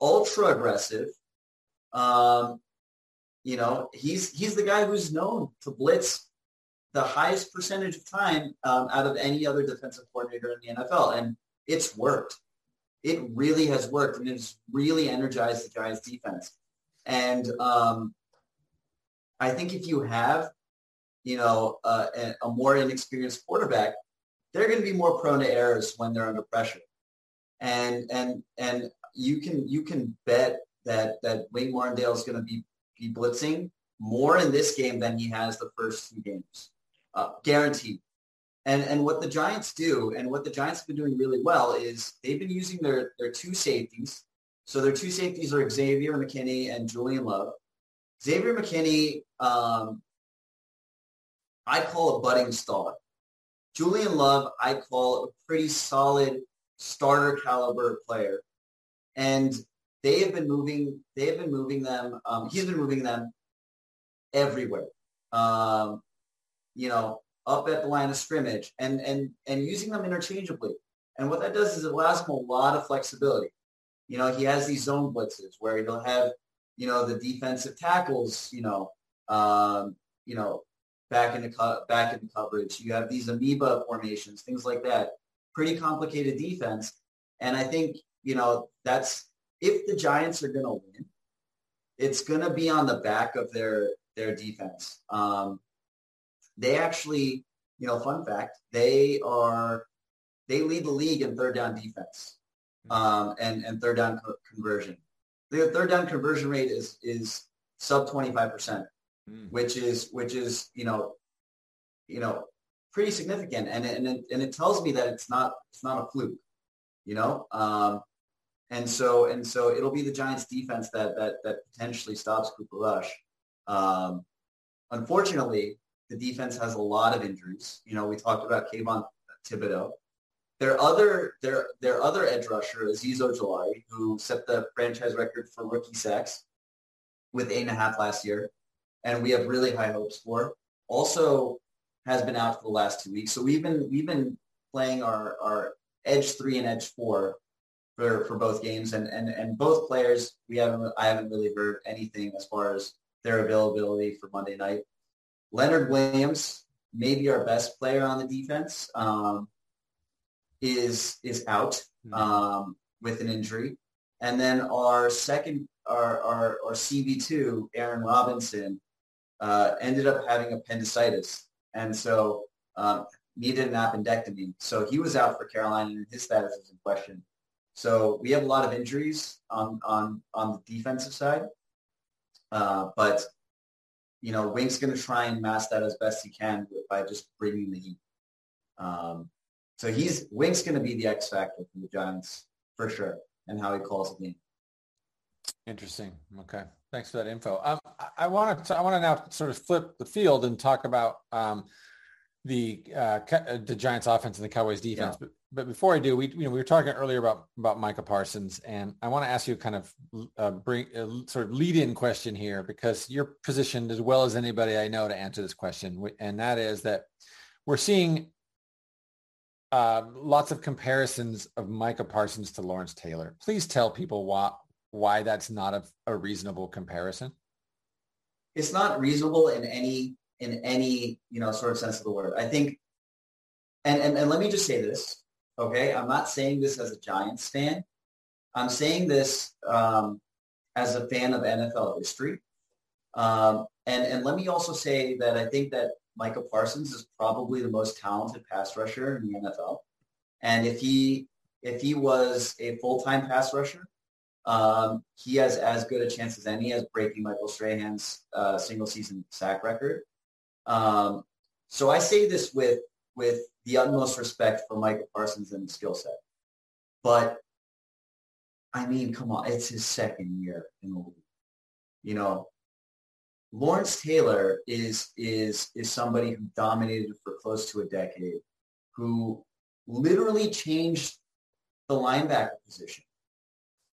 ultra aggressive. Um, you know, he's he's the guy who's known to blitz the highest percentage of time um, out of any other defensive coordinator in the NFL, and it's worked. It really has worked, and it's really energized the Giants' defense. And um, I think if you have, you know, uh, a, a more inexperienced quarterback, they're going to be more prone to errors when they're under pressure. And and and you can you can bet that that Wink Martindale is going to be be blitzing more in this game than he has the first two games, uh, guaranteed. And and what the Giants do, and what the Giants have been doing really well, is they've been using their their two safeties. So their two safeties are Xavier McKinney and Julian Love. Xavier McKinney, um, I call a budding star. Julian Love, I call a pretty solid starter caliber player. And they have been moving, they have been moving them, um, he's been moving them everywhere. Um, you know, up at the line of scrimmage and, and, and using them interchangeably. And what that does is it allows him a lot of flexibility. You know, he has these zone blitzes where he'll have, you know, the defensive tackles, you know, um, you know, back into co- back into coverage. You have these amoeba formations, things like that. Pretty complicated defense. And I think, you know, that's if the Giants are going to win, it's going to be on the back of their their defense. Um, they actually, you know, fun fact, they are they lead the league in third down defense um, and and third down co- conversion. The third down conversion rate is is sub twenty five percent, hmm. which is which is you know you know pretty significant, and and it, and it tells me that it's not it's not a fluke, you know. Um, and so and so it'll be the Giants defense that that that potentially stops Cooper Rush. Um, unfortunately, the defense has a lot of injuries. You know, we talked about Kayvon Thibodeaux. Their other their their other edge rusher, Azeez Ojulari, who set the franchise record for rookie sacks with eight and a half last year, and we have really high hopes for. Also has been out for the last two weeks. So we've been we've been playing our, our edge three and edge four for, for both games and, and, and both players we haven't I haven't really heard anything as far as their availability for Monday night. Leonard Williams, maybe our best player on the defense, um, is is out mm-hmm. um, with an injury, and then our second our our, our CB two Aaron Robinson uh, ended up having appendicitis, and so um, needed an appendectomy. So he was out for Carolina, and his status is in question. So we have a lot of injuries on on on the defensive side, uh, but you know, Wink's going to try and mask that as best he can by just bringing the heat. Um, so he's Wink's going to be the X factor for the Giants for sure, and how he calls the game. Interesting. Okay, thanks for that info. Um, I want to I want to now sort of flip the field and talk about um, the uh, the Giants offense and the Cowboys defense. Yeah. But but before I do, we you know we were talking earlier about about Micah Parsons, and I want to ask you kind of uh, bring a sort of lead in question here because you're positioned as well as anybody I know to answer this question, and that is that we're seeing uh, lots of comparisons of Micah Parsons to Lawrence Taylor. Please tell people why why that's not a, a reasonable comparison. It's not reasonable in any in any you know sort of sense of the word. I think, and and, and let me just say this Okay, I'm not saying this as a Giants fan. I'm saying this um, as a fan of NFL history. Um, and, and let me also say that I think that Micah Parsons is probably the most talented pass rusher in the NFL. And if he if he was a full-time pass rusher, um, he has as good a chance as any as breaking Michael Strahan's uh, single season sack record. Um, so I say this with with the utmost respect for Micah Parsons and his skill set. But I mean, come on, it's his second year in the league. You know, Lawrence Taylor is is is somebody who dominated for close to a decade, who literally changed the linebacker position.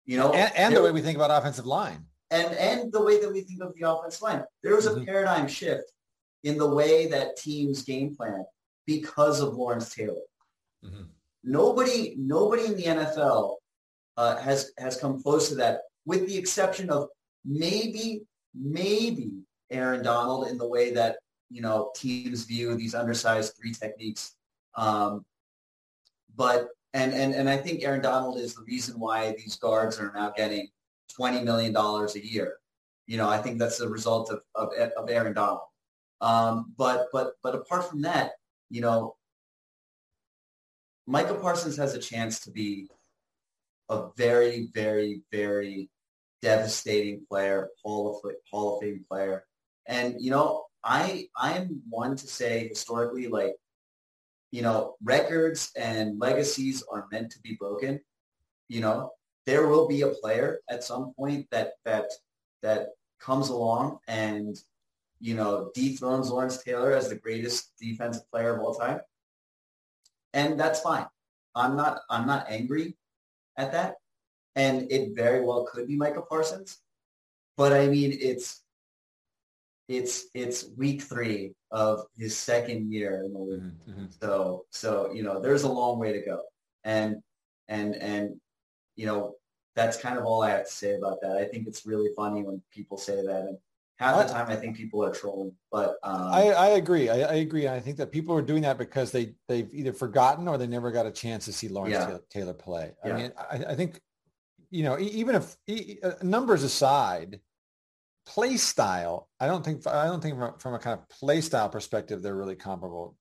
You know, and, and the way we think about offensive line, and and the way that we think of the offensive line. There was a mm-hmm. paradigm shift in the way that teams game plan because of Lawrence Taylor. Mm-hmm. Nobody, nobody in the NFL uh, has has come close to that, with the exception of maybe, maybe Aaron Donald in the way that you know teams view these undersized three techniques. Um, but and and and I think Aaron Donald is the reason why these guards are now getting twenty million dollars a year. You know, I think that's the result of, of, of Aaron Donald. Um, but, but, but apart from that, you know, Micah Parsons has a chance to be a very, very, very devastating player, Hall of, Hall of Fame player. And, you know, I, I am one to say historically, like, you know, records and legacies are meant to be broken. You know, there will be a player at some point that, that, that comes along and, you know, dethrones Lawrence Taylor as the greatest defensive player of all time. And that's fine. I'm not, I'm not angry at that. And it very well could be Micah Parsons. But I mean, it's, it's, it's week three of his second year in the league. Mm-hmm, mm-hmm. So, so, you know, there's a long way to go. And, and, and, you know, that's kind of all I have to say about that. I think it's really funny when people say that. And half the time I think people are trolling, but um, I, I agree. I, I, agree. I think that people are doing that because they, they've either forgotten or they never got a chance to see Lawrence yeah. Taylor, play. Yeah. I mean, I, I, think, you know, even if uh, numbers aside, play style, I don't think, I don't think from, from a kind of play style perspective, they're really comparable.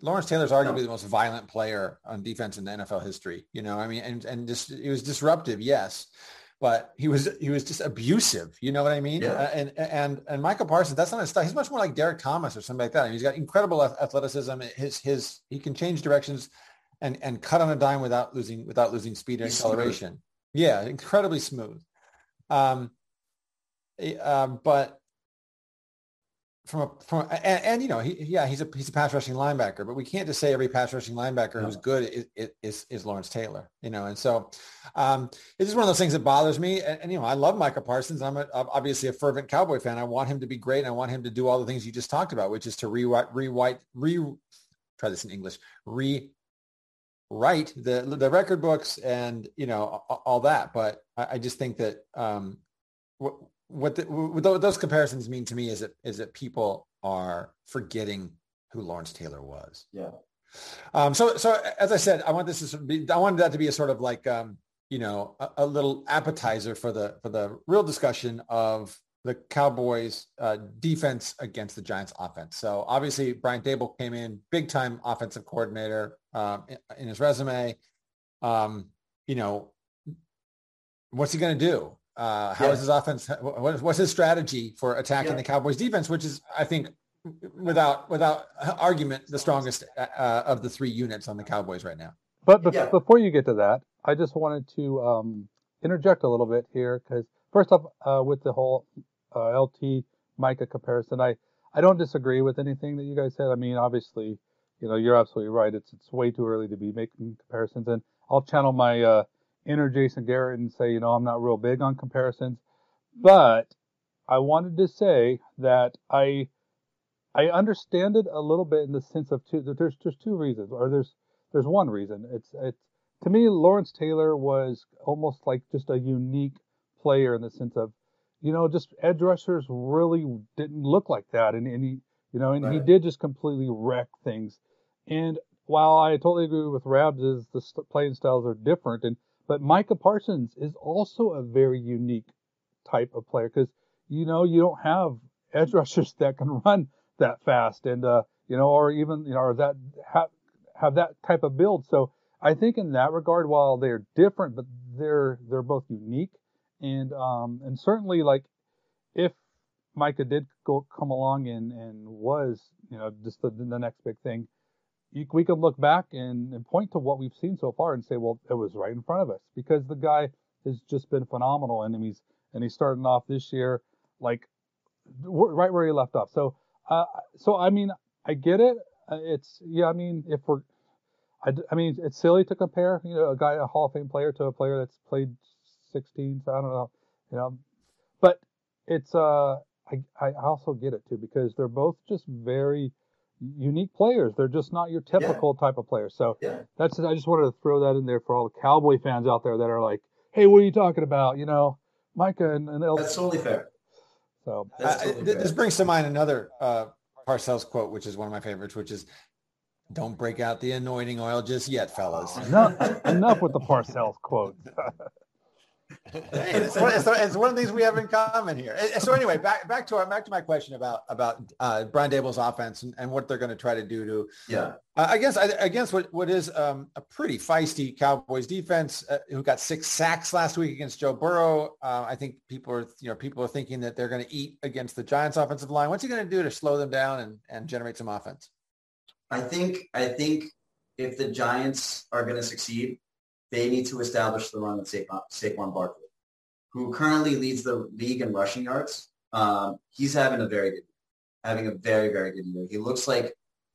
Lawrence Taylor's arguably no. the most violent player on defense in the NFL history. You know, I mean, and and just it was disruptive, yes, but he was he was just abusive. You know what I mean? Yeah. Uh, and and and Micah Parsons, that's not his style. He's much more like Derrick Thomas or something like that. I mean, he's got incredible athleticism. His his he can change directions and and cut on a dime without losing without losing speed or acceleration. Smooth. Yeah, incredibly smooth. Um, um, but from a from a, and, and, you know he yeah he's a he's a pass rushing linebacker but we can't just say every pass rushing linebacker no. who's good is, is, is Lawrence Taylor you know? And so um, it's just one of those things that bothers me. And, and you know I love Micah Parsons. I'm a, obviously a fervent Cowboy fan. I want him to be great and I want him to do all the things you just talked about which is to rewrite rewrite re try this in English rewrite the the record books and you know all that. But I, I just think that um, what, the, what those comparisons mean to me is that is that people are forgetting who Lawrence Taylor was. Yeah. Um, so so as I said, I want this to be I wanted that to be a sort of like um, you know a, a, little appetizer for the for the real discussion of the Cowboys uh, defense against the Giants offense. So obviously Brian Daboll came in big time offensive coordinator um, in, in, his resume. Um, you know, what's he going to do? Uh, how yeah. is his offense? What, what's his strategy for attacking yeah. the Cowboys defense, which is, I think, without without argument, the strongest uh, of the three units on the Cowboys right now. But be- yeah. before you get to that, I just wanted to um, interject a little bit here because first off, uh, with the whole uh, LT Micah comparison, I I don't disagree with anything that you guys said. I mean, obviously, you know, you're absolutely right. It's it's way too early to be making comparisons, and I'll channel my inner Jason Garrett and say, you know, I'm not real big on comparisons, but I wanted to say that I I understand it a little bit in the sense of two. There's there's two reasons, or there's there's one reason. It's it's to me Lawrence Taylor was almost like just a unique player in the sense of, you know, just edge rushers really didn't look like that, and, and he you know, and right. he did just completely wreck things. And while I totally agree with Rabs, is the playing styles are different, and but Micah Parsons is also a very unique type of player because you know you don't have edge rushers that can run that fast and uh, you know or even you know or that have have that type of build. So I think in that regard, while they're different, but they're they're both unique and um, and certainly like if Micah did go come along and and was you know just the, the next big thing you, we can look back and, and point to what we've seen so far and say, well, it was right in front of us because the guy has just been phenomenal and he's and he's starting off this year like right where he left off. So, uh, so I mean, I get it. Uh, it's yeah. I mean, if we're, I, I mean, it's silly to compare, you know, a guy, a Hall of Fame player, to a player that's played 16. So I don't know, you know, but it's uh, I I also get it too because they're both just very unique players. They're just not your typical yeah. type of player. So yeah. that's I just wanted to throw that in there for all the Cowboy fans out there that are like, "Hey, what are you talking about?" You know, Micah and, and That's totally fair. So totally uh, fair. this brings to mind another uh, Parcells quote, which is one of my favorites, which is, "Don't break out the anointing oil just yet, fellas." enough, enough with the Parcells quote. hey, it's, one, it's, it's, one, of the things we have in common here. So anyway, back back to our, back to my question about about uh, Brian Daboll's offense and, and what they're going to try to do to. Yeah. Uh, against against what what is um, a pretty feisty Cowboys defense uh, who got six sacks last week against Joe Burrow. Uh, I think people are you know people are thinking that they're going to eat against the Giants offensive line. What's he going to do to slow them down and and generate some offense? I think I think if the Giants are going to succeed, they need to establish the run with Saquon, Saquon Barkley, who currently leads the league in rushing yards. Um, he's having a very good, having a very very good year. He looks like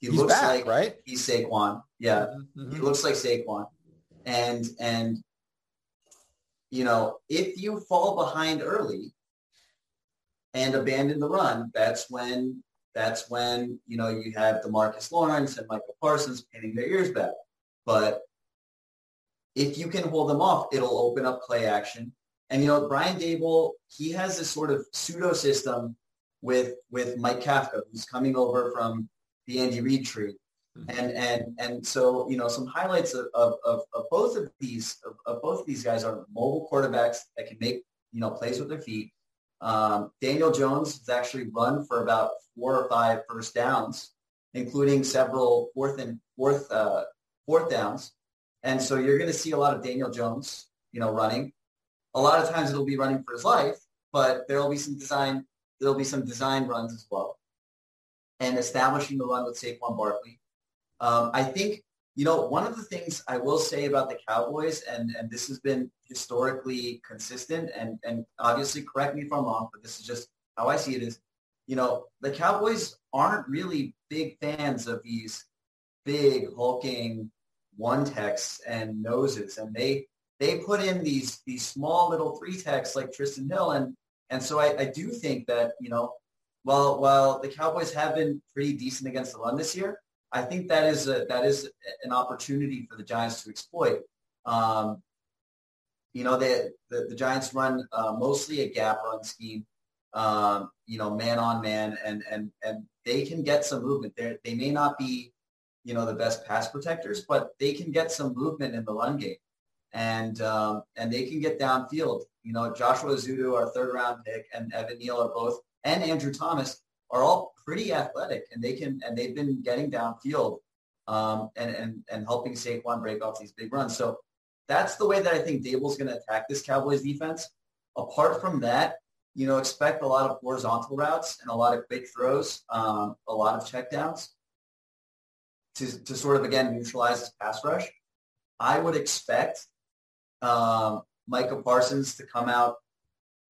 he he's looks back, like right. He's Saquon. Yeah, Mm-hmm. he looks like Saquon, and and you know if you fall behind early and abandon the run, that's when that's when you know you have Demarcus Lawrence and Micah Parsons pinning their ears back. But if you can hold them off, it'll open up play action. And you know, Brian Daboll, he has this sort of pseudo system with with Mike Kafka, who's coming over from the Andy Reid tree. And and and so you know some highlights of, of, of, of both of these of, of, both of these guys are mobile quarterbacks that can make you know plays with their feet. Um, Daniel Jones has actually run for about four or five first downs, including several fourth and fourth uh, fourth downs. And so you're going to see a lot of Daniel Jones, you know, running. A lot of times it'll be running for his life, but there will be some design. There'll be some design runs as well, and establishing the run with Saquon Barkley. Um, I think you know one of the things I will say about the Cowboys, and and this has been historically consistent, and and obviously correct me if I'm wrong, but this is just how I see it. Is you know the Cowboys aren't really big fans of these big hulking one techs and noses, and they they put in these these small little three techs like Trysten Hill, and and so I, I do think that you know while while the Cowboys have been pretty decent against the run this year, I think that is a, that is an opportunity for the Giants to exploit. Um, you know, they, the the Giants run uh, mostly a gap run scheme. Um, you know, man on man, and and and they can get some movement. They they may not be you know, the best pass protectors, but they can get some movement in the run game. And um, and they can get downfield. You know, Joshua Ezeudu, our third round pick, and Evan Neal are both, and Andrew Thomas are all pretty athletic, and they can and they've been getting downfield um, and and and helping Saquon break off these big runs. So that's the way that I think Daboll's going to attack this Cowboys defense. Apart from that, you know, expect a lot of horizontal routes and a lot of quick throws, um, a lot of checkdowns to, to sort of, again, neutralize his pass rush. I would expect um, Micah Parsons to come out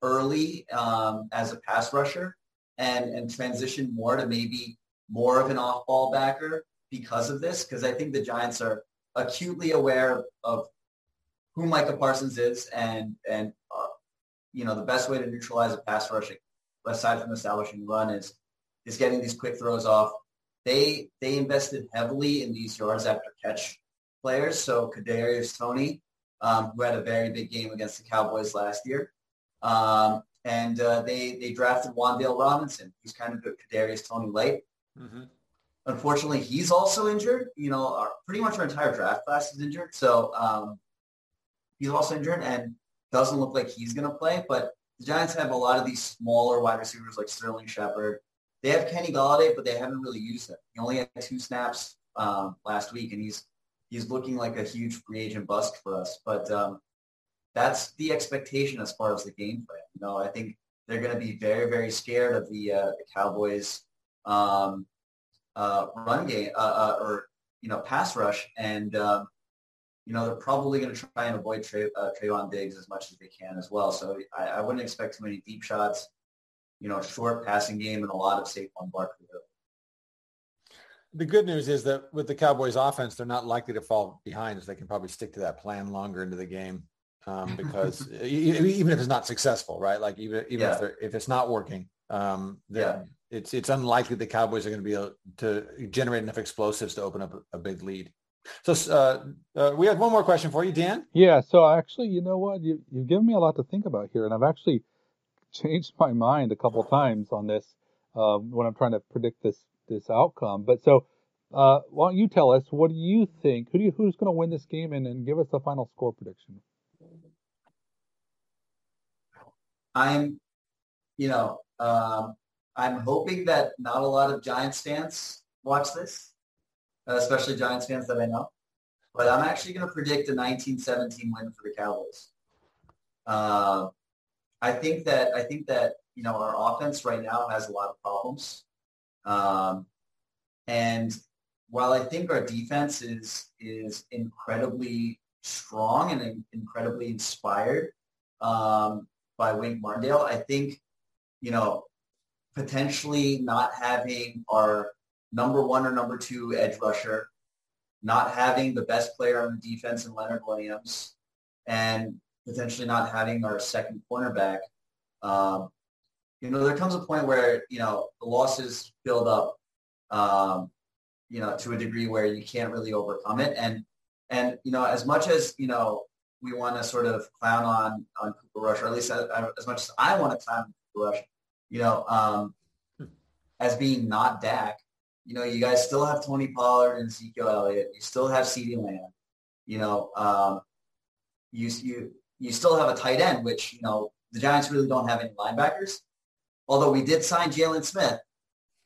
early um, as a pass rusher and, and transition more to maybe more of an off-ball backer because of this, because I think the Giants are acutely aware of who Micah Parsons is and, and uh, you know, the best way to neutralize a pass rushing, aside from establishing run, is, is getting these quick throws off they they invested heavily in these yards after catch players. So Kadarius Toney, um, who had a very big game against the Cowboys last year, um, and uh, they they drafted Wan'Dale Robinson, who's kind of a Kadarius Toney light. Mm-hmm. Unfortunately, he's also injured. You know, our, pretty much our entire draft class is injured. So um, he's also injured and doesn't look like he's going to play. But the Giants have a lot of these smaller wide receivers like Sterling Shepard, they have Kenny Golladay, but they haven't really used him. He only had two snaps um, last week, and he's he's looking like a huge free agent bust for us. But um, that's the expectation as far as the game plan. You know, I think they're going to be very, very scared of the, uh, the Cowboys' um, uh, run game uh, uh or you know pass rush, and um, you know they're probably going to try and avoid Tra- uh, Trevon Diggs as much as they can as well. So I, I wouldn't expect too many deep shots you know, short passing game and a lot of Saquon Barkley. The good news is that with the Cowboys offense, they're not likely to fall behind as they can probably stick to that plan longer into the game. Um, because even if it's not successful, right? Like even, even yeah. if, if it's not working, um, yeah. it's, it's unlikely the Cowboys are going to be able to generate enough explosives to open up a, a big lead. So uh, uh, we have one more question for you, Dan. Yeah. So actually, you know what? You, you've given me a lot to think about here. And I've actually changed my mind a couple times on this uh, when I'm trying to predict this this outcome. But so, uh, why don't you tell us what do you think? Who do you, who's going to win this game, and, and give us a final score prediction? I'm, you know, um, I'm hoping that not a lot of Giants fans watch this, uh, especially Giants fans that I know. But I'm actually going to predict a 1917 win for the Cowboys. Uh, I think that I think that you know our offense right now has a lot of problems, um, and while I think our defense is is incredibly strong and incredibly inspired um, by Wink Martindale, I think you know potentially not having our number one or number two edge rusher, not having the best player on the defense in Leonard Williams, and potentially not having our second cornerback. Um, you know, there comes a point where, you know, the losses build up, um, you know, to a degree where you can't really overcome it. And, and, you know, as much as, you know, we want to sort of clown on, on Cooper Rush, or at least as, as much as I want to clown on Cooper Rush, you know, um, as being not Dak, you know, you guys still have Tony Pollard and Ezekiel Elliott. You still have CeeDee Lamb. You know, um, you, you, you still have a tight end, which, you know, the Giants really don't have any linebackers. Although we did sign Jaylon Smith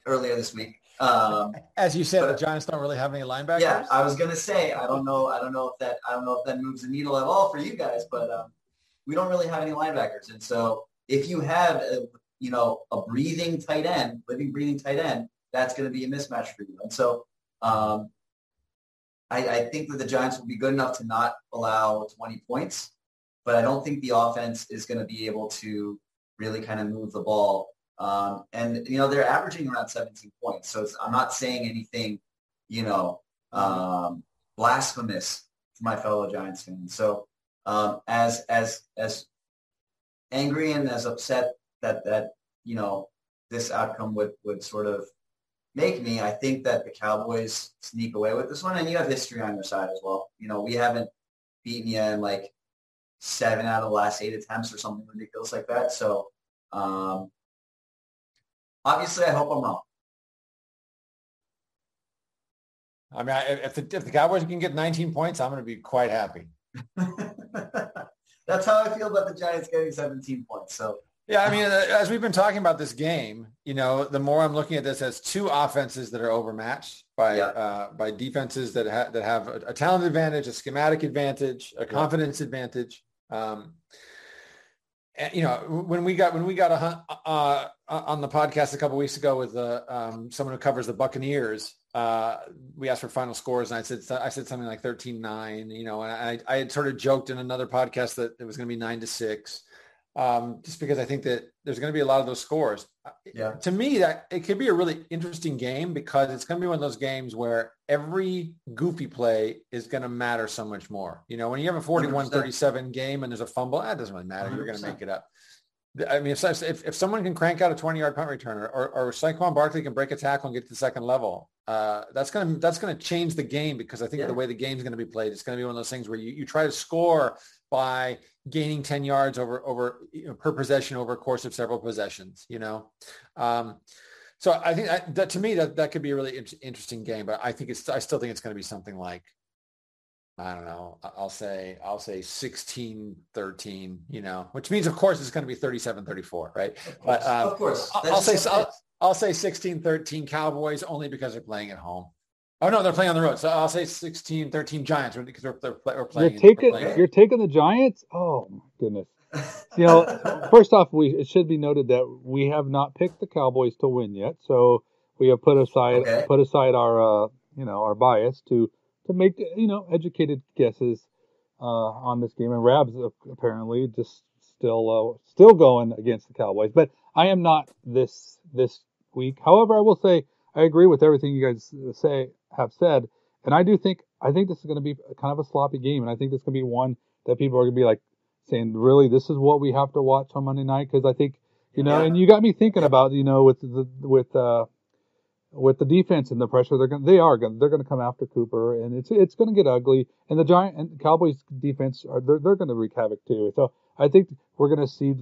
earlier this week. Um, As you said, but, the Giants don't really have any linebackers. Yeah, I was gonna say I don't know. I don't know if that I don't know if that moves the needle at all for you guys, but um, we don't really have any linebackers. And so if you have a, you know a breathing tight end, living breathing tight end, that's going to be a mismatch for you. And so um, I, I think that the Giants will be good enough to not allow 20 points but I don't think the offense is going to be able to really kind of move the ball. Um, and, you know, they're averaging around 17 points. So I'm not saying anything, you know, um, blasphemous to my fellow Giants fans. So um, as, as, as angry and as upset that, that, you know, this outcome would, would sort of make me, I think that the Cowboys sneak away with this one. And you have history on your side as well. You know, we haven't beaten you in like seven out of the last eight attempts or something ridiculous like that. So um, obviously, I hope I'm wrong. I mean, if the, if the Cowboys can get 19 points, I'm going to be quite happy. That's how I feel about the Giants getting 17 points. So yeah, I mean, uh, as we've been talking about this game, you know, the more I'm looking at this as two offenses that are overmatched by yeah. uh, by defenses that ha- that have a, a, talent advantage, a schematic advantage, a confidence yeah. advantage. Um, and, you know, when we got when we got a uh, on the podcast a couple weeks ago with uh, um, someone who covers the Buccaneers, uh, we asked for final scores, and I said I said something like 13-9, You know, and I I had sort of joked in another podcast that it was going to be nine to six um, just because I think that there's going to be a lot of those scores. Uh, yeah. To me, that it could be a really interesting game because it's going to be one of those games where every goofy play is going to matter so much more. You know, when you have a 41-37 game and there's a fumble, that doesn't really matter. you are going to make it up. I mean, if, if, if someone can crank out a 20-yard punt returner or, or Saquon Barkley can break a tackle and get to the second level, uh, that's going to that's going to change the game because I think yeah. the way the game's going to be played, it's going to be one of those things where you, you try to score by gaining 10 yards over over you know, per possession over a course of several possessions you know? Um, so i think that, that, to me that that could be a really in- interesting game but i think it's i still think it's going to be something like i don't know i'll say i'll say 16 13 you know which means of course it's going to be 37 34 right? Of course, but um, of course. i'll, I'll say I'll, I'll say 16 13 cowboys only because they're playing at home Oh no, they're playing on the road. So I'll say 16, 13 Giants because they're, they're, we're playing. You're taking playing. you're taking the Giants. Oh my goodness. You know, first off, we it should be noted that we have not picked the Cowboys to win yet. So we have put aside okay. put aside our uh, you know our bias to to make you know educated guesses uh, on this game. And Rabs apparently just still uh, still going against the Cowboys, but I am not this this week. However, I will say I agree with everything you guys say have said. And I do think I think this is going to be kind of a sloppy game, and I think this is going to be one that people are going to be like saying, "Really, this is what we have to watch on Monday night?" Because I think you know, yeah. and you got me thinking about you know with the with uh with the defense and the pressure they're going they are going they're going to come after Cooper, and it's it's going to get ugly. And the Giant and Cowboys defense are they're they're going to wreak havoc too. So I think we're going to see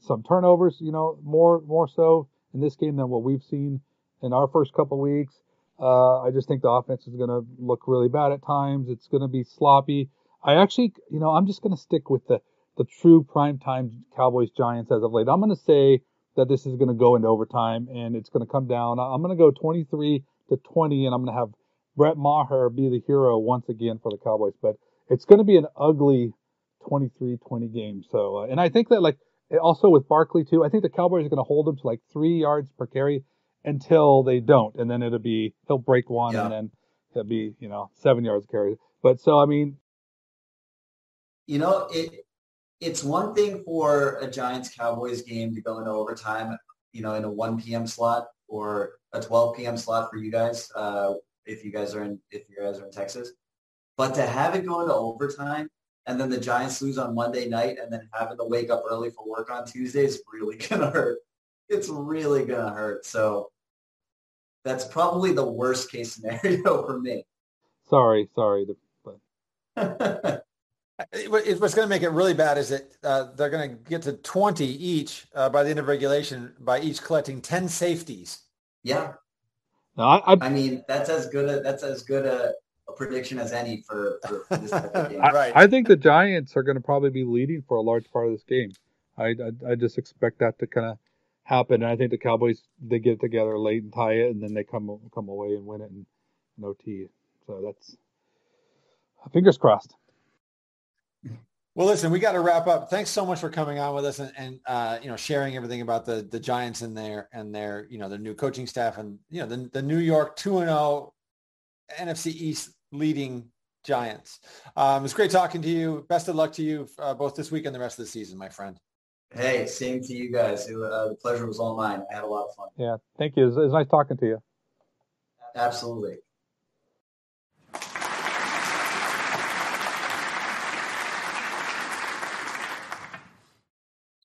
some turnovers, you know, more more so in this game than what we've seen in our first couple weeks. Uh, I just think the offense is going to look really bad at times. It's going to be sloppy. I actually, you know, I'm just going to stick with the the true prime time Cowboys Giants as of late. I'm going to say that this is going to go into overtime and it's going to come down. I'm going to go 23 to 20, and I'm going to have Brett Maher be the hero once again for the Cowboys. But it's going to be an ugly 23-20 game. So, uh, and I think that like also with Barkley too, I think the Cowboys are going to hold him to like three yards per carry until they don't, and then it'll be he'll break one, yeah. and then he'll be you know seven yards carry. But so I mean, you know it. It's one thing for a Giants Cowboys game to go into overtime, you know, in a 1 p.m. slot or a 12 p.m. slot for you guys, uh, if you guys are in if you guys are in Texas. But to have it go into overtime and then the Giants lose on Monday night and then having to wake up early for work on Tuesday is really gonna hurt. It's really gonna hurt. So that's probably the worst case scenario for me. Sorry, sorry. But... What's going to make it really bad is that uh, they're going to get to 20 each uh, by the end of regulation by each collecting 10 safeties. Yeah. No, I, I, I mean, that's as good a that's as good a, a prediction as any for, for this type of game. I, right. I think the Giants are going to probably be leading for a large part of this game. I, I, I just expect that to kind of happen. And I think the Cowboys they get together late and tie it, and then they come come away and win it in, in OT. So that's fingers crossed. Well, listen, we got to wrap up. Thanks so much for coming on with us and, and uh, you know sharing everything about the the Giants and their and their you know their new coaching staff and you know the the New York two and zero oh NFC East leading Giants. Um, it's great talking to you. Best of luck to you uh, both this week and the rest of the season, my friend. Hey, same to you guys. It, uh, the pleasure was all mine. I had a lot of fun. Yeah, thank you. It was, it was nice talking to you. Absolutely.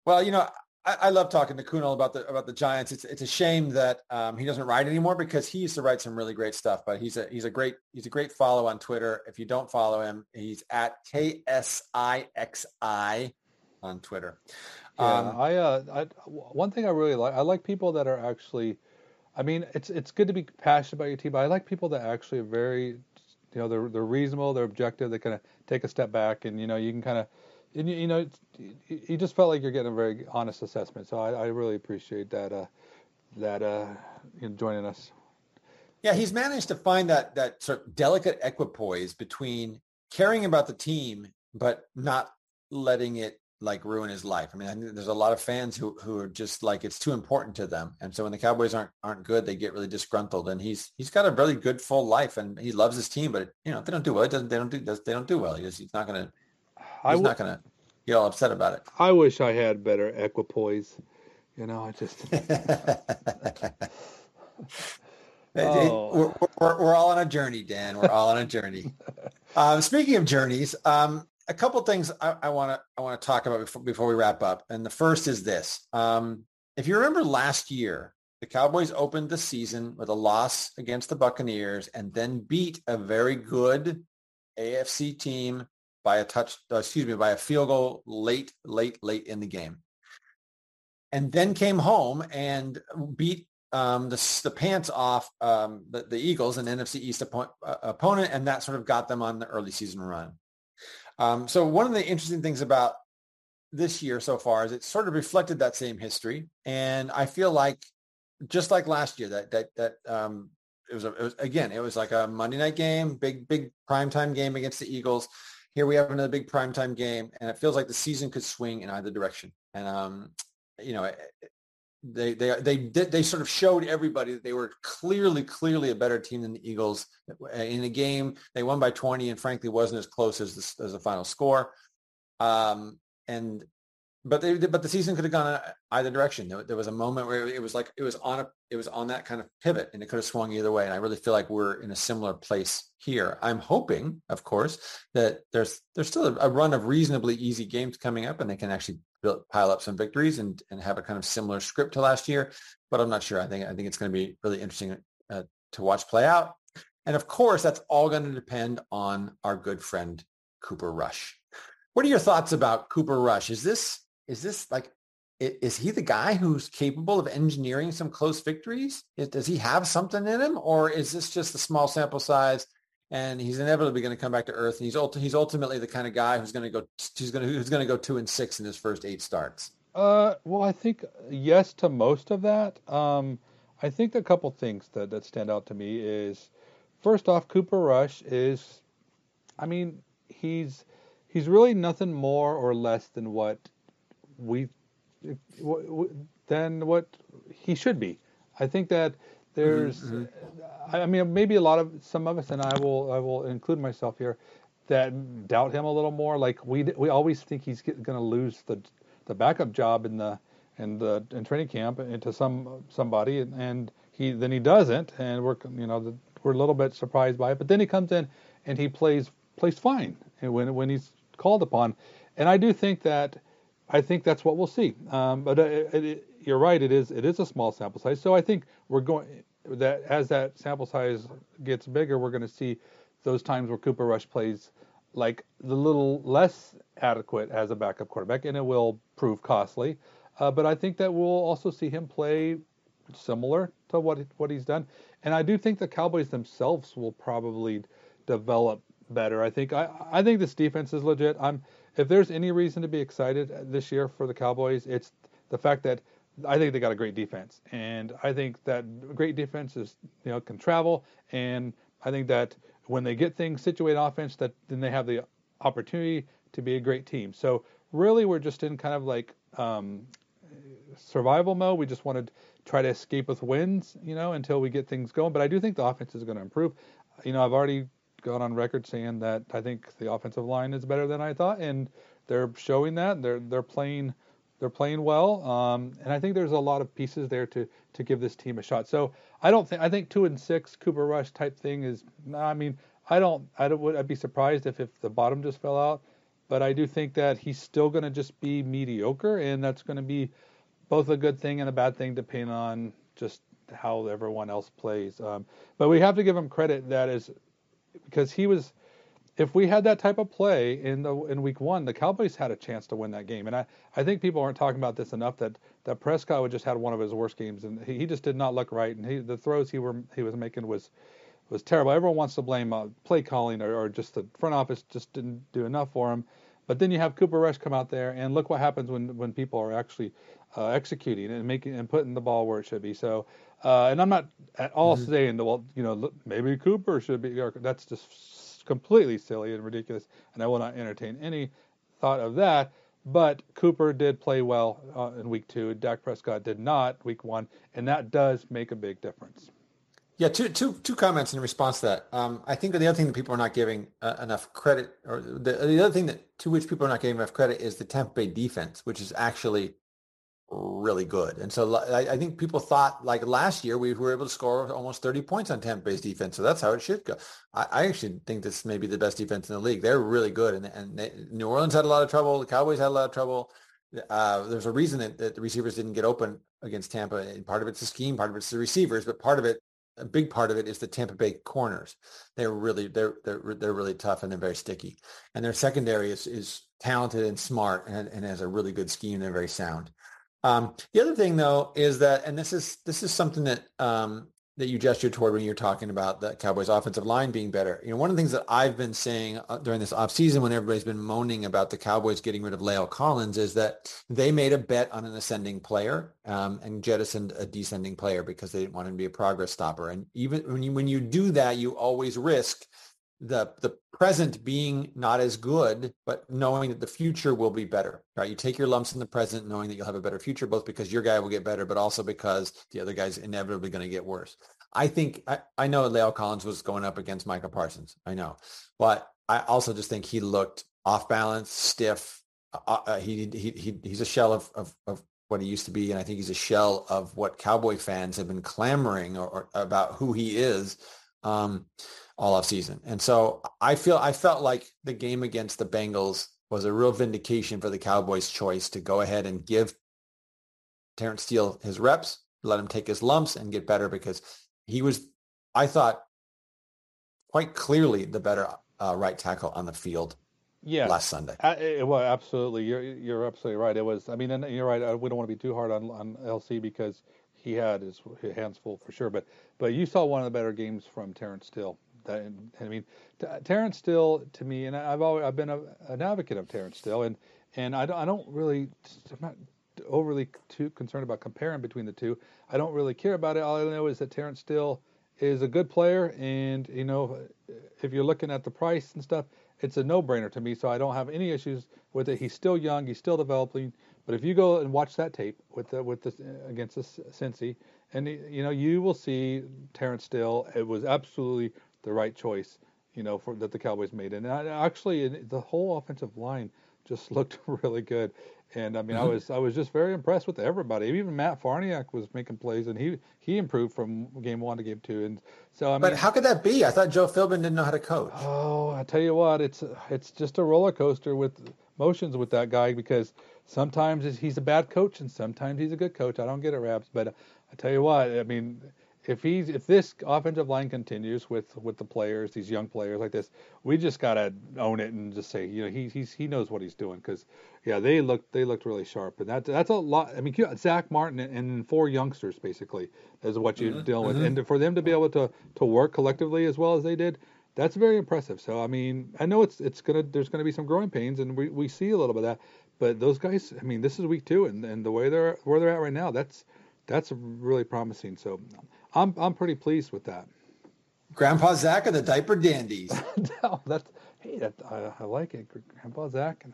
Well, you know, I, I, love talking to Kunal about the about the Giants. It's it's a shame that um, he doesn't write anymore because he used to write some really great stuff. But he's a he's a great he's a great follow on Twitter. If you don't follow him, he's at ksixi on Twitter. Yeah, um, I, uh, I one thing I really like I like people that are actually. I mean, it's it's good to be passionate about your team, but I like people that actually are very, you know, they're they're reasonable, they're objective, they kind of take a step back, and you know, you can kind of and you, you know, you just felt like you're getting a very honest assessment. So I, I really appreciate that. Uh, that uh, you know, joining us. Yeah, he's managed to find that that sort of delicate equipoise between caring about the team but not letting it like ruin his life. I mean, I there's a lot of fans who who are just like it's too important to them, and so when the Cowboys aren't aren't good, they get really disgruntled. And he's he's got a really good full life, and he loves his team, but you know if they don't do well, it doesn't they don't do they don't do well. He's, he's not going to He's w- not going to get all upset about it. I wish I had better equipoise. You know, I just. oh. we're, we're, we're, all on a journey, Dan. We're all on a journey. um, speaking of journeys, um, a couple things I want to I want to talk about before, before we wrap up. And the first is this: um, if you remember last year, the Cowboys opened the season with a loss against the Buccaneers and then beat a very good AFC team by a touch, uh, excuse me, by a field goal late, late, late in the game. And then came home and beat um, the, the pants off um, the, the, Eagles, an NFC East uh, opponent, and that sort of got them on the early season run. Um, so one of the interesting things about this year so far is it sort of reflected that same history, and I feel like just like last year, that that that um, it was, a, it was again, it was like a Monday night game, big big primetime game against the Eagles here we have another big primetime game, and it feels like the season could swing in either direction. And um, you know, they they they did, they sort of showed everybody that they were clearly clearly a better team than the Eagles in a game. They won by 20, and frankly, wasn't as close as the, as the final score. Um, and but they but the season could have gone either direction. There, there, was a moment where it was like it was on a it was on that kind of pivot, and it could have swung either way. And I really feel like we're in a similar place here. I'm hoping, of course, that there's there's still a, a run of reasonably easy games coming up, and they can actually build, pile up some victories and and have a kind of similar script to last year. But I'm not sure. I think I think it's going to be really interesting uh, to watch play out. And of course, that's all going to depend on our good friend Cooper Rush. What are your thoughts about Cooper Rush? Is this is this like is he the guy who's capable of engineering some close victories? Does he have something in him, or is this just a small sample size and he's inevitably going to come back to earth. And he's ult- he's ultimately the kind of guy who's going to go who's going to who's going to go two and six in his first eight starts. Uh, well, I think yes to most of that. Um, I think a couple things that that stand out to me is first off, Cooper Rush is, I mean, he's he's really nothing more or less than what we than what he should be. I think that there's, mm-hmm. I mean, maybe a lot of some of us, and I will I will include myself here, that doubt him a little more. Like we we always think he's going to lose the the backup job in the in the in training camp into some somebody, and, and he then he doesn't, and we're you know we're a little bit surprised by it. But then he comes in and he plays plays fine when when he's called upon, and I do think that I think that's what we'll see. Um, but it, it, you're right, it is it is a small sample size. So I think we're going that as that sample size gets bigger, we're going to see those times where Cooper Rush plays like the little less adequate as a backup quarterback, and it will prove costly. Uh, but I think that we'll also see him play similar to what what he's done, and I do think the Cowboys themselves will probably develop better. I think I I think this defense is legit. I'm if there's any reason to be excited this year for the Cowboys, it's the fact that I think they got a great defense, and I think that great defense is you know can travel, and I think that when they get things situated offense, that then they have the opportunity to be a great team. So really, we're just in kind of like um, survival mode. We just want to try to escape with wins, you know, until we get things going. But I do think the offense is going to improve. You know, I've already gone on record saying that I think the offensive line is better than I thought, and they're showing that. They're they're playing they're playing well, um, and I think there's a lot of pieces there to to give this team a shot. So I don't think I think two and six Cooper Rush type thing is. I mean, I don't I don't would I'd be surprised if if the bottom just fell out, but I do think that he's still going to just be mediocre, and that's going to be both a good thing and a bad thing depending on just how everyone else plays. Um, but we have to give him credit that is because he was if we had that type of play in the in week one, the Cowboys had a chance to win that game. And I, I think people aren't talking about this enough that, that Prescott would just had one of his worst games and he, he just did not look right and he the throws he were he was making was was terrible. Everyone wants to blame uh, play calling or, or just the front office just didn't do enough for him. But then you have Cooper Rush come out there and look what happens when when people are actually uh, executing and making and putting the ball where it should be. So uh, and I'm not at all mm-hmm. saying that well you know maybe Cooper should be that's just completely silly and ridiculous, and I will not entertain any thought of that. But Cooper did play well uh, in week two. Dak Prescott did not week one, and that does make a big difference. Yeah, two, two, two comments in response to that. Um, I think the other thing that people are not giving uh, enough credit, or the, the other thing that to which people are not giving enough credit is the Tampa Bay defense, which is actually really good. And so I, I, think people thought like last year we were able to score almost 30 points on Tampa Bay's defense. So that's how it should go. I, I actually think this may be the best defense in the league. They're really good. And, and they, New Orleans had a lot of trouble. The Cowboys had a lot of trouble. Uh, there's a reason that, that, the receivers didn't get open against Tampa. And part of it's the scheme, part of it's the receivers, but part of it, a big part of it is the Tampa Bay corners. They're really they're they're they're really tough and they're very sticky. And their secondary is is talented and smart and, and has a really good scheme. They're very sound. Um, the other thing, though, is that, and this is this is something that um, that you gestured toward when you're talking about the Cowboys' offensive line being better. You know, one of the things that I've been saying uh, during this offseason when everybody's been moaning about the Cowboys getting rid of La'el Collins is that they made a bet on an ascending player um, and jettisoned a descending player because they didn't want him to be a progress stopper. And even when you when you do that, you always risk the the present being not as good, but knowing that the future will be better. Right? You take your lumps in the present, knowing that you'll have a better future, both because your guy will get better, but also because the other guy's inevitably going to get worse. I think I, I know La'el Collins was going up against Micah Parsons. I know, but I also just think he looked off balance, stiff. Uh, uh he, he he he's a shell of, of of what he used to be, and I think he's a shell of what Cowboy fans have been clamoring or, or about who he is. Um, all off season. And so I feel I felt like the game against the Bengals was a real vindication for the Cowboys' choice to go ahead and give Terence Steele his reps, let him take his lumps and get better because he was, I thought, quite clearly the better uh, right tackle on the field. Yeah, last Sunday. I, well, absolutely. You're you're absolutely right. It was. I mean, and you're right. We don't want to be too hard on on LC because he had his hands full for sure. But but you saw one of the better games from Terence Steele I mean, Terence Steele to me, and I've always I've been a, an advocate of Terence Steele, and and I don't I don't really I'm not overly too concerned about comparing between the two. I don't really care about it. All I know is that Terence Steele is a good player, and you know, if you're looking at the price and stuff, it's a no-brainer to me. So I don't have any issues with it. He's still young. He's still developing. But if you go and watch that tape with the with the against the Cincy, and you know, you will see Terence Steele. It was absolutely the right choice, you know, for that the Cowboys made. And actually, the whole offensive line just looked really good. And I mean, mm-hmm. I was I was just very impressed with everybody. Even Matt Farniok was making plays, and he he improved from game one to game two. And so I mean, but how could that be? I thought Joe Philbin didn't know how to coach. Oh, I tell you what, it's it's just a roller coaster with motions with that guy because sometimes he's a bad coach and sometimes he's a good coach. I don't get it, Rabs, but I tell you what, I mean, if he's if this offensive line continues with with the players, these young players like this, we just gotta own it and just say, you know, he he's he knows what he's doing because yeah, they looked they looked really sharp, and that's that's a lot. I mean, Zack Martin and four youngsters basically is what you're mm-hmm. dealing with, mm-hmm. and for them to be able to to work collectively as well as they did, that's very impressive. So I mean, I know it's it's gonna there's gonna be some growing pains, and we, we see a little bit of that, but those guys, I mean, this is week two, and and the way they're where they're at right now, that's that's really promising. So I'm I'm pretty pleased with that. Grandpa Zach and the diaper dandies. no, that's hey, that I, I, like it. Grandpa Zach and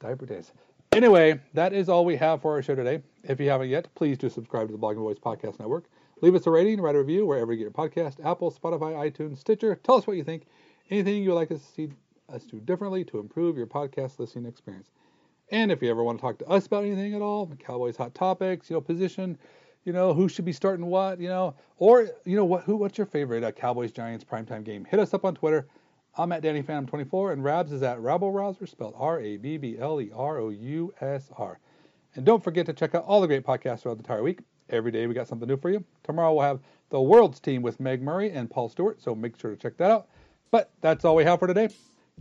diaper dandies. Anyway, that is all we have for our show today. If you haven't yet, please do subscribe to the Blogging Boys Podcast Network. Leave us a rating, write a review wherever you get your podcast, Apple, Spotify, iTunes, Stitcher. Tell us what you think. Anything you would like us to see us do differently to improve your podcast listening experience. And if you ever want to talk to us about anything at all, Cowboys hot topics, you know, position, you know, who should be starting what, you know, or you know what, who, what's your favorite uh, Cowboys Giants primetime game? Hit us up on Twitter. I'm at Danny Phantom 24 and Rabs is at Rabble Rouser, spelled R-A-B-B-L-E-R-O-U-S-R. And don't forget to check out all the great podcasts throughout the entire week. Every day we got something new for you. Tomorrow we'll have the World's Team with Meg Murray and Paul Stewart, so make sure to check that out. But that's all we have for today.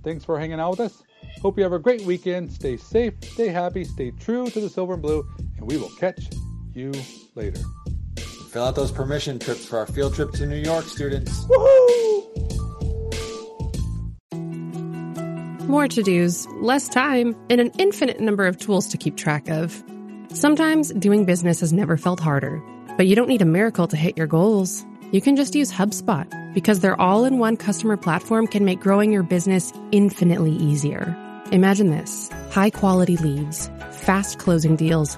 Thanks for hanging out with us. Hope you have a great weekend. Stay safe, stay happy, stay true to the silver and blue, and we will catch you later. Fill out those permission trips for our field trip to New York, students. Woohoo! More to dos, less time, and an infinite number of tools to keep track of. Sometimes doing business has never felt harder, but you don't need a miracle to hit your goals. You can just use HubSpot because their all in one customer platform can make growing your business infinitely easier. Imagine this high quality leads, fast closing deals